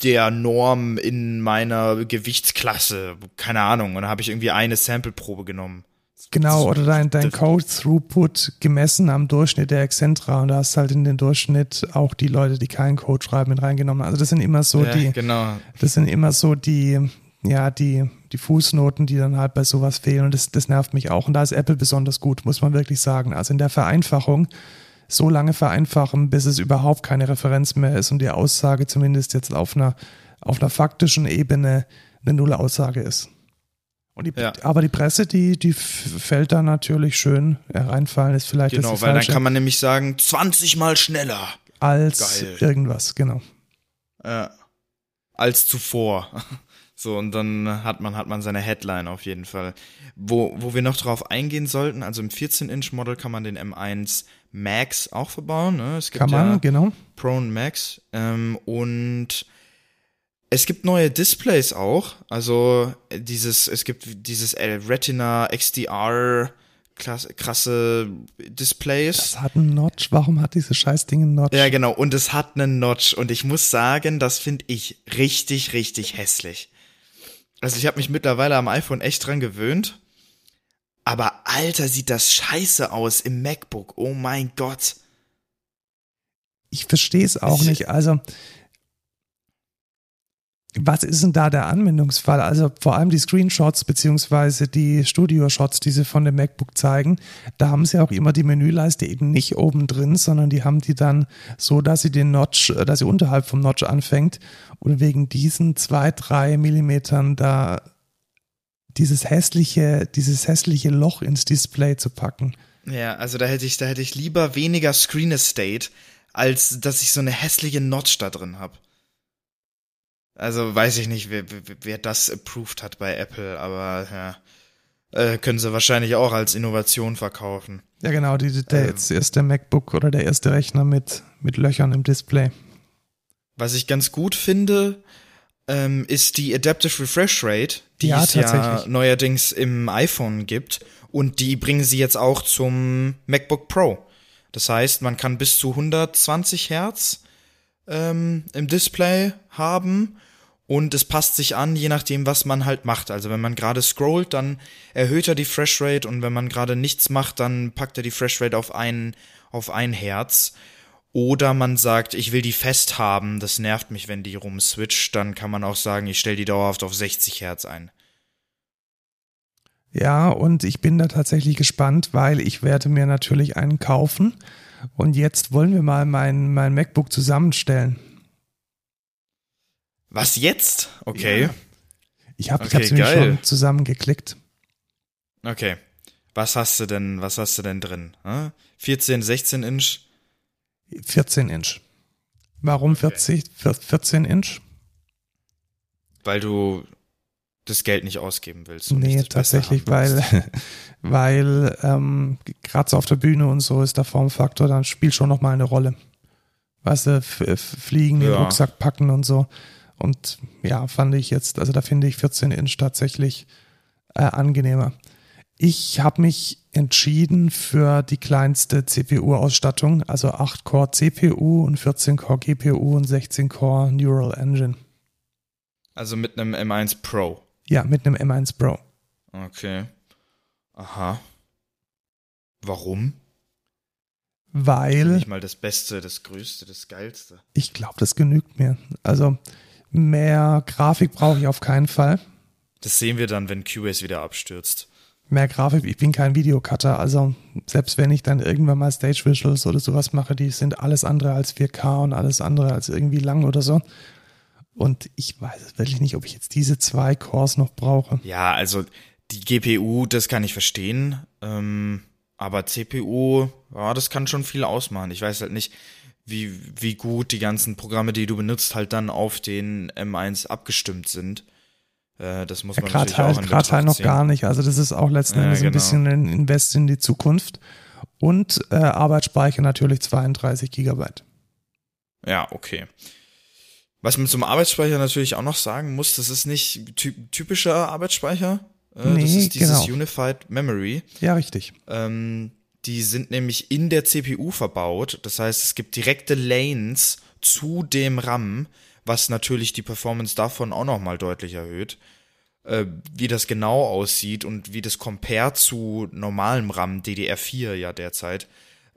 der Norm in meiner Gewichtsklasse. Keine Ahnung. Und dann habe ich irgendwie eine Sample-Probe genommen. Genau, oder dein, dein Code-Throughput gemessen am Durchschnitt der Excentra und da hast halt in den Durchschnitt auch die Leute, die keinen Code schreiben, mit reingenommen. Also das sind immer so ja, die, genau. das sind immer so die, ja, die, die Fußnoten, die dann halt bei sowas fehlen und das, das nervt mich auch. Und da ist Apple besonders gut, muss man wirklich sagen. Also in der Vereinfachung so lange vereinfachen, bis es überhaupt keine Referenz mehr ist und die Aussage zumindest jetzt auf einer, auf einer faktischen Ebene eine Null-Aussage ist. Die, ja. Aber die Presse, die, die fällt da natürlich schön reinfallen, ist vielleicht Genau, weil dann kann man nämlich sagen, 20 mal schneller. Als Geil. irgendwas, genau. Ja. Als zuvor. So, und dann hat man, hat man seine Headline auf jeden Fall. Wo, wo wir noch drauf eingehen sollten, also im 14-Inch-Model kann man den M1 Max auch verbauen. Ne? Es gibt kann man, ja genau. Pro und Max. Ähm, und es gibt neue Displays auch. Also dieses, es gibt dieses Retina XDR krasse Displays. Das hat einen Notch. Warum hat dieses Scheißding einen Notch? Ja, genau. Und es hat einen Notch. Und ich muss sagen, das finde ich richtig, richtig hässlich. Also ich habe mich mittlerweile am iPhone echt dran gewöhnt. Aber Alter, sieht das scheiße aus im MacBook. Oh mein Gott. Ich verstehe es auch nicht. Also was ist denn da der Anwendungsfall? Also vor allem die Screenshots beziehungsweise die Studio-Shots, die sie von dem MacBook zeigen, da haben sie auch immer die Menüleiste eben nicht oben drin, sondern die haben die dann so, dass sie den Notch, äh, dass sie unterhalb vom Notch anfängt und wegen diesen zwei, drei Millimetern da dieses hässliche, dieses hässliche Loch ins Display zu packen. Ja, also da hätte ich, da hätte ich lieber weniger Screen Estate, als dass ich so eine hässliche Notch da drin habe. Also weiß ich nicht, wer, wer das approved hat bei Apple, aber ja, äh, können sie wahrscheinlich auch als Innovation verkaufen. Ja, genau, die, der ähm, jetzt erste MacBook oder der erste Rechner mit, mit Löchern im Display. Was ich ganz gut finde, ähm, ist die Adaptive Refresh Rate, die Ja, es ja tatsächlich. neuerdings im iPhone gibt. Und die bringen sie jetzt auch zum MacBook Pro. Das heißt, man kann bis zu 120 Hertz ähm, im Display haben und es passt sich an, je nachdem, was man halt macht. Also wenn man gerade scrollt, dann erhöht er die Fresh Rate und wenn man gerade nichts macht, dann packt er die Fresh Rate auf ein, auf ein Hertz. Oder man sagt, ich will die fest haben, das nervt mich, wenn die rumswitcht, dann kann man auch sagen, ich stelle die dauerhaft auf 60 Hertz ein. Ja, und ich bin da tatsächlich gespannt, weil ich werde mir natürlich einen kaufen. Und jetzt wollen wir mal mein, mein MacBook zusammenstellen. Was jetzt? Okay. Ja. Ich habe Okay, nämlich geil. schon zusammengeklickt. Okay. Was hast du denn, was hast du denn drin? Hm? 14, 16 Inch? 14 Inch. Warum 40, 14 Inch? Weil du das Geld nicht ausgeben willst. Nee, tatsächlich, weil, weil ähm, gerade so auf der Bühne und so ist der Formfaktor, dann spielt schon nochmal eine Rolle. Weißt du, fliegen, den Ja. Rucksack packen und so. Und ja, fand ich jetzt, also da finde ich 14 Inch tatsächlich äh, angenehmer. Ich habe mich entschieden für die kleinste CPU-Ausstattung, also 8-Core CPU und 14-Core GPU und 16-Core Neural Engine. Also mit einem M1 Pro. Ja, mit einem M1 Pro. Okay. Aha. Warum? Weil Nicht mal das Beste, das Größte, das Geilste. Ich glaube, das genügt mir. Also mehr Grafik brauche ich auf keinen Fall. Das sehen wir dann, wenn Cubase wieder abstürzt. Mehr Grafik, ich bin kein Videocutter, also selbst wenn ich dann irgendwann mal Stage Visuals oder sowas mache, die sind alles andere als 4K und alles andere als irgendwie lang oder so. Und ich weiß wirklich nicht, ob ich jetzt diese zwei Cores noch brauche. Ja, also die GPU, das kann ich verstehen. Ähm, aber CPU, ja, das kann schon viel ausmachen. Ich weiß halt nicht, wie, wie gut die ganzen Programme, die du benutzt, halt dann auf den M1 abgestimmt sind. Äh, das muss Ja, man natürlich auch halt, in gerade halt noch ziehen. gar nicht. Also das ist auch letzten Ja, Endes ein genau. bisschen ein Invest in die Zukunft. Und äh, Arbeitsspeicher natürlich 32 Gigabyte. Ja, okay. Was man zum Arbeitsspeicher natürlich auch noch sagen muss, das ist nicht ty typischer Arbeitsspeicher. Äh, das Nee, ist dieses genau. Unified Memory. Ja, richtig. Ähm, die sind nämlich in der CPU verbaut. Das heißt, es gibt direkte Lanes zu dem RAM, was natürlich die Performance davon auch nochmal deutlich erhöht. Äh, wie das genau aussieht und wie das compare zu normalem RAM, DDR4 ja derzeit,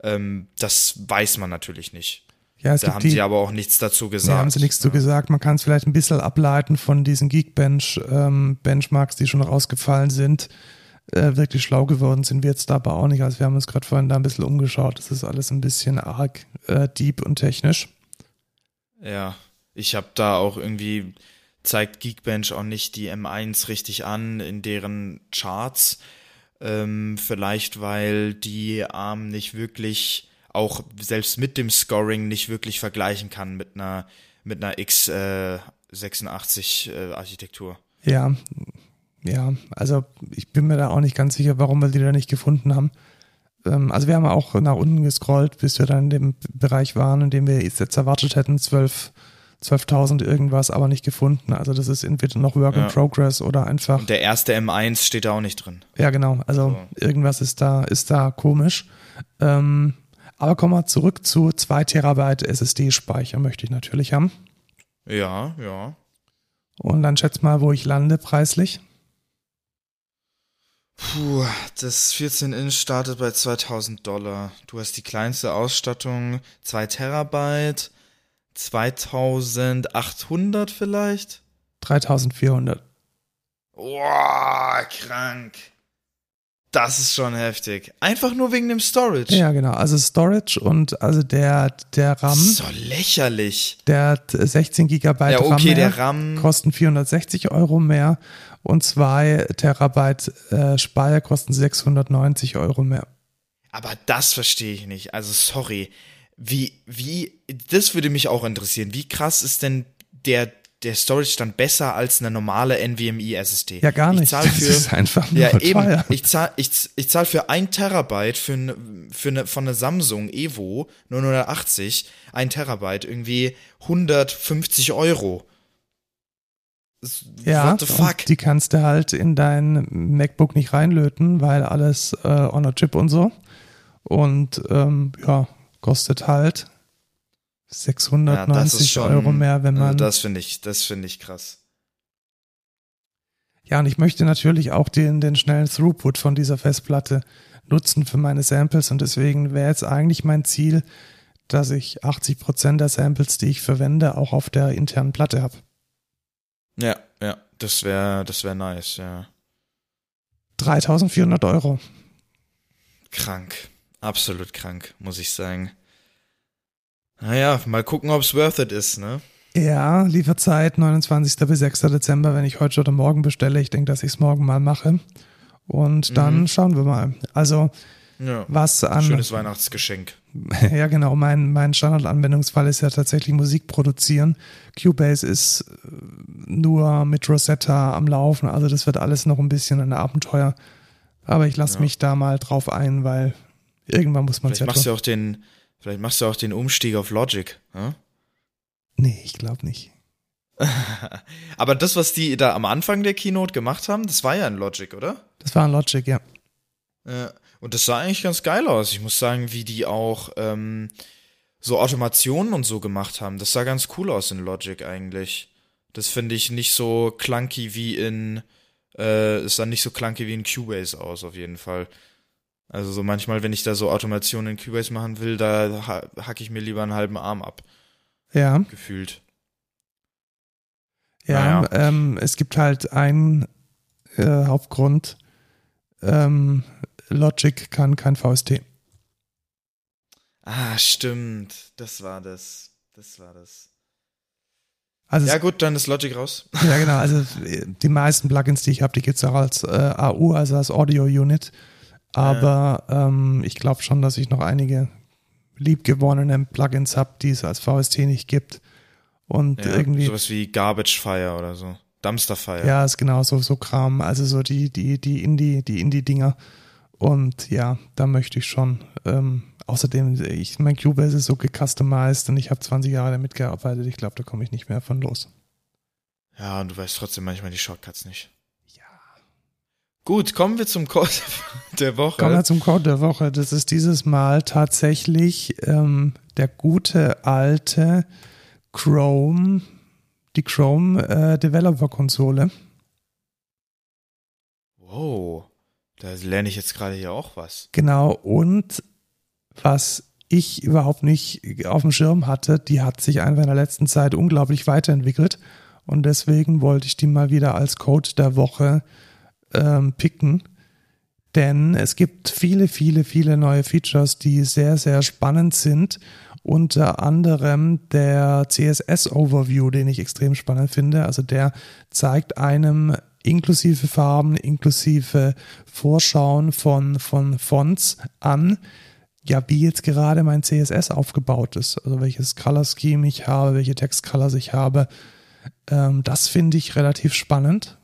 ähm, das weiß man natürlich nicht. Ja, es Da haben die, sie aber auch nichts dazu gesagt. haben sie nichts zu gesagt. Man kann es vielleicht ein bisschen ableiten von diesen Geekbench ähm, Benchmarks, die schon rausgefallen sind. Äh, wirklich schlau geworden sind wir jetzt da aber auch nicht. Also wir haben uns gerade vorhin da ein bisschen umgeschaut. Das ist alles ein bisschen arg äh, deep und technisch. Ja, ich habe da auch irgendwie zeigt Geekbench auch nicht die M1 richtig an in deren Charts. Ähm, vielleicht weil die ARM nicht wirklich auch selbst mit dem Scoring nicht wirklich vergleichen kann mit einer mit einer x86 äh, Architektur. Ja, ja, also ich bin mir da auch nicht ganz sicher, warum wir die da nicht gefunden haben. Ähm, also wir haben auch nach unten gescrollt, bis wir dann in dem Bereich waren, in dem wir jetzt erwartet hätten, 12 12.000 irgendwas, aber nicht gefunden. Also das ist entweder noch Work in Ja. Progress oder einfach Und der erste M1 steht da auch nicht drin. Ja, genau. Also So. irgendwas ist da, ist da komisch. Ähm, aber kommen wir zurück zu 2 Terabyte SSD-Speicher möchte ich natürlich haben. Ja, ja. Und dann schätz mal, wo ich lande preislich. Puh, das 14 Inch startet bei 2000 Dollar. Du hast die kleinste Ausstattung, 2 Terabyte, 2800 vielleicht. 3400. Boah, krank. Das ist schon heftig. Einfach nur wegen dem Storage. Ja, genau. Also Storage und also der, der RAM. So lächerlich. Der hat 16 Gigabyte Ja, okay, RAM, der RAM. kosten 460 Euro mehr und 2 Terabyte äh, Speicher kosten 690 Euro mehr. Aber das verstehe ich nicht. Also sorry. Wie, wie, das würde mich auch interessieren. Wie krass ist denn der, der Storage dann besser als eine normale NVMe SSD? Ja, gar nicht. Ich zahl das für, ist einfach nur ja, eben. teuer. Ich zahl, ich, ich zahl für ein Terabyte für, ne, für eine, von einer Samsung Evo 980, ein Terabyte irgendwie 150 Euro. Ja, die kannst du halt in dein MacBook nicht reinlöten, weil alles äh, on a chip und so. Und ähm, ja, kostet halt Ja, 690 Euro mehr, wenn also man. das finde ich, das finde ich krass. ja, und ich möchte natürlich auch den, den schnellen Throughput von dieser Festplatte nutzen für meine Samples und deswegen wäre jetzt eigentlich mein Ziel, dass ich 80% der Samples, die ich verwende, auch auf der internen Platte habe. Ja, ja, das wäre, das wäre nice, ja. 3400 Euro. Krank. Absolut krank, muss ich sagen. Naja, mal gucken, ob es worth it ist, ne? Ja, Lieferzeit 29. bis 6. Dezember, wenn ich heute oder morgen bestelle. Ich denke, dass ich es morgen mal mache. Und dann Mhm. schauen wir mal. Also, Ja. was an. Schönes Weihnachtsgeschenk. Ja, genau. Mein, mein Standardanwendungsfall ist ja tatsächlich Musik produzieren. Cubase ist äh, nur mit Rosetta am Laufen. Also, das wird alles noch ein bisschen ein Abenteuer. Aber ich lasse Ja. mich da mal drauf ein, weil irgendwann muss man es Vielleicht ja machst tun. du auch den, vielleicht machst du auch den Umstieg auf Logic. Hm? Nee, ich glaube nicht. Aber das, was die da am Anfang der Keynote gemacht haben, das war ja in Logic, oder? Das war ein Logic, ja. Ja. Und das sah eigentlich ganz geil aus. Ich muss sagen, wie die auch ähm, so Automationen und so gemacht haben. Das sah ganz cool aus in Logic eigentlich. Das finde ich nicht so clunky wie in, äh, es sah nicht so clunky wie in Cubase aus, auf jeden Fall. Also so manchmal, wenn ich da so Automationen in Cubase machen will, da ha hacke ich mir lieber einen halben Arm ab, Ja. gefühlt. Ja, Naja. ähm, es gibt halt einen äh, Hauptgrund. Ähm, Logic kann kein VST. Ah, stimmt. Das war das. Das war das. Also Ja es, gut, dann ist Logic raus. ja genau, also die meisten Plugins, die ich habe, die gibt's auch als äh, AU, also als Audio Unit. Aber ähm, ich glaube schon, dass ich noch einige liebgewonnene Plugins habe, die es als VST nicht gibt. Und Ja, irgendwie, Sowas wie Garbage Fire oder so. Dumpster Fire. ja, ist genau so, so Kram, also so die, die, die Indie, die Indie-Dinger. Und ja, da möchte ich schon. Ähm, außerdem, ich, mein Cubase ist so gecustomized und ich habe 20 Jahre damit gearbeitet. Ich glaube, da komme ich nicht mehr von los. Ja, und du weißt trotzdem manchmal die Shortcuts nicht. Ja. Gut, kommen wir zum Code der Woche. Kommen wir zum Code der Woche. Das ist dieses Mal tatsächlich ähm, der gute alte Chrome, die Chrome äh, Developer Konsole. wow, da lerne ich jetzt gerade hier auch was. Genau. Und was ich überhaupt nicht auf dem Schirm hatte, die hat sich einfach in der letzten Zeit unglaublich weiterentwickelt. Und deswegen wollte ich die mal wieder als Code der Woche ähm, picken. Denn es gibt viele, viele, viele neue Features, die sehr, sehr spannend sind. Unter anderem der CSS-Overview, den ich extrem spannend finde. Also der zeigt einem inklusive Farben, inklusive Vorschauen von, von Fonts an, ja, wie jetzt gerade mein CSS aufgebaut ist. Also welches Color Scheme ich habe, welche Textcolors ich habe. Ähm, das finde ich relativ spannend.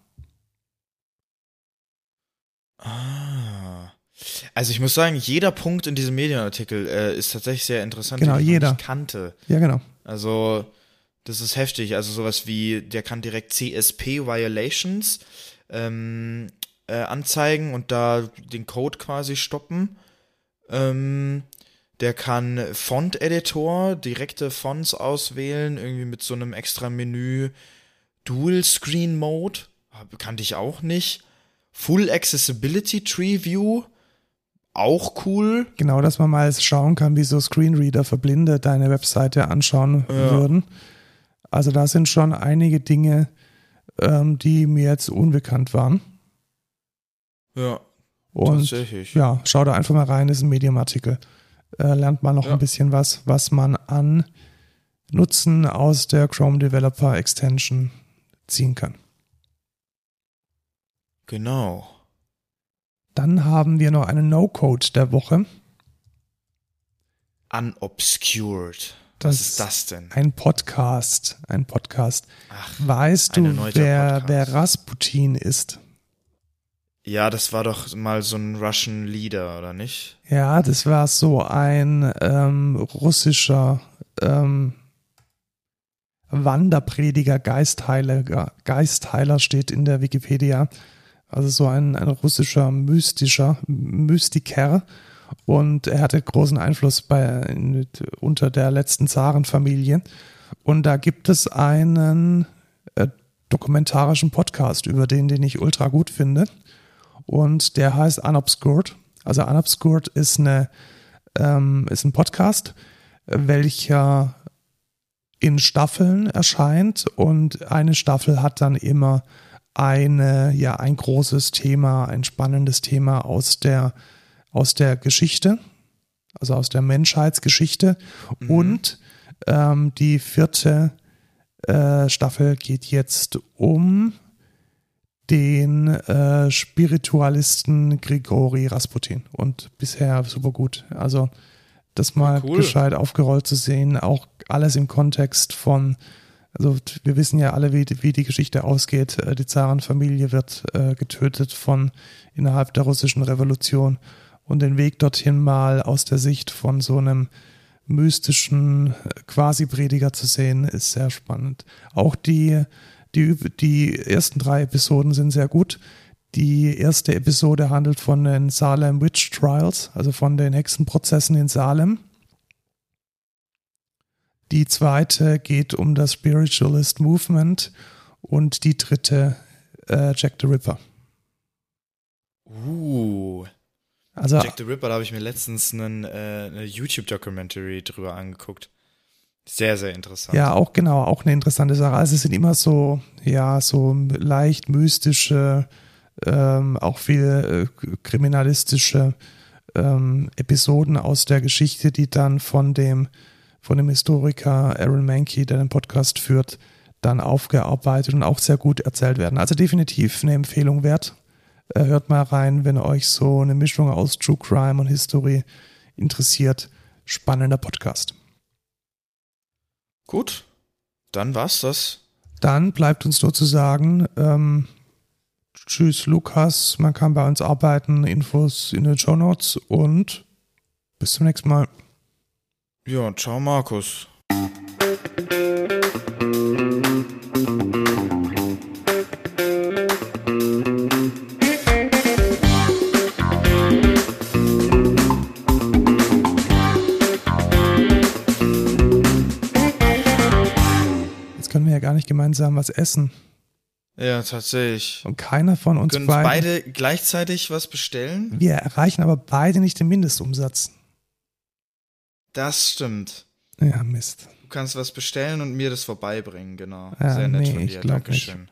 Ah. Also ich muss sagen, jeder Punkt in diesem Medienartikel äh, ist tatsächlich sehr interessant, Genau, den ich jeder. kannte. Ja, genau. Also das ist heftig. Also sowas wie, der kann direkt CSP Violations ähm, äh, anzeigen und da den Code quasi stoppen. Ähm, der kann Font-Editor, direkte Fonts auswählen, irgendwie mit so einem extra Menü. Dual-Screen-Mode, kannte ich auch nicht. Full Accessibility Tree View, auch cool. Genau, dass man mal schauen kann, wie so Screenreader für Blinde deine Webseite anschauen Ja. würden. Also da sind schon einige Dinge, ähm, die mir jetzt unbekannt waren. Ja, Und tatsächlich. ja, schau da einfach mal rein, ist ein Medium-Artikel. Äh, lernt mal noch Ja. ein bisschen was, was man an Nutzen aus der Chrome Developer Extension ziehen kann. Genau. Dann haben wir noch einen No-Code der Woche. Unobscured. Das Was ist das denn? Ein Podcast. Ein Podcast. Ach, Weißt du, wer, Podcast. wer Rasputin ist? ja, das war doch mal so ein Russian Leader, oder nicht? Ja, das war so ein ähm, russischer ähm, Wanderprediger, Geistheiler, Geistheiler steht in der Wikipedia. Also so ein, ein russischer mystischer Mystiker. Und er hatte großen Einfluss bei, in, unter der letzten Zarenfamilie. Und da gibt es einen äh, dokumentarischen Podcast über den, den ich ultra gut finde. Und der heißt Unobscured. Also Unobscured ist eine ähm, ist ein Podcast, welcher in Staffeln erscheint und eine Staffel hat dann immer eine ja ein großes Thema, ein spannendes Thema aus der aus der Geschichte, also aus der Menschheitsgeschichte und ähm, die vierte äh, Staffel geht jetzt um den äh, Spiritualisten Grigori Rasputin und bisher super gut. Also das mal Cool. gescheit aufgerollt zu sehen, auch alles im Kontext von, also wir wissen ja alle, wie, die- wie die Geschichte ausgeht. Äh, Die Zarenfamilie wird äh, getötet von innerhalb der russischen Revolution und den Weg dorthin mal aus der Sicht von so einem mystischen Quasi-Prediger zu sehen, ist sehr spannend. Auch die, die, die ersten drei Episoden sind sehr gut. Die erste Episode handelt von den Salem Witch Trials, also von den Hexenprozessen in Salem. Die zweite geht um das Spiritualist Movement und die dritte äh, Jack the Ripper. Uh. Also Jack the Ripper, da habe ich mir letztens einen, äh, eine YouTube-Documentary drüber angeguckt. Sehr, sehr interessant. Ja, auch genau, auch eine interessante Sache. Also es sind immer so, ja, so leicht mystische, ähm, auch viel äh, kriminalistische ähm, Episoden aus der Geschichte, die dann von dem, von dem Historiker Aaron Mankey, der den Podcast führt, dann aufgearbeitet und auch sehr gut erzählt werden. Also definitiv eine Empfehlung wert. Äh, hört mal rein, wenn euch so eine Mischung aus True Crime und History interessiert. Spannender Podcast. Gut, dann war's das. Dann bleibt uns nur zu sagen, ähm, tschüss Lukas, man kann bei uns arbeiten, Infos in den Show Notes und bis zum nächsten Mal. Ja, ciao Markus. Gar nicht gemeinsam was essen. Ja, tatsächlich. Und keiner von uns Können beiden. beide gleichzeitig was bestellen? Wir erreichen aber beide nicht den Mindestumsatz. Das stimmt. Ja, Mist. Du kannst was bestellen und mir das vorbeibringen, genau. Ja, Sehr nett nee, von dir. glaub nicht. Dankeschön.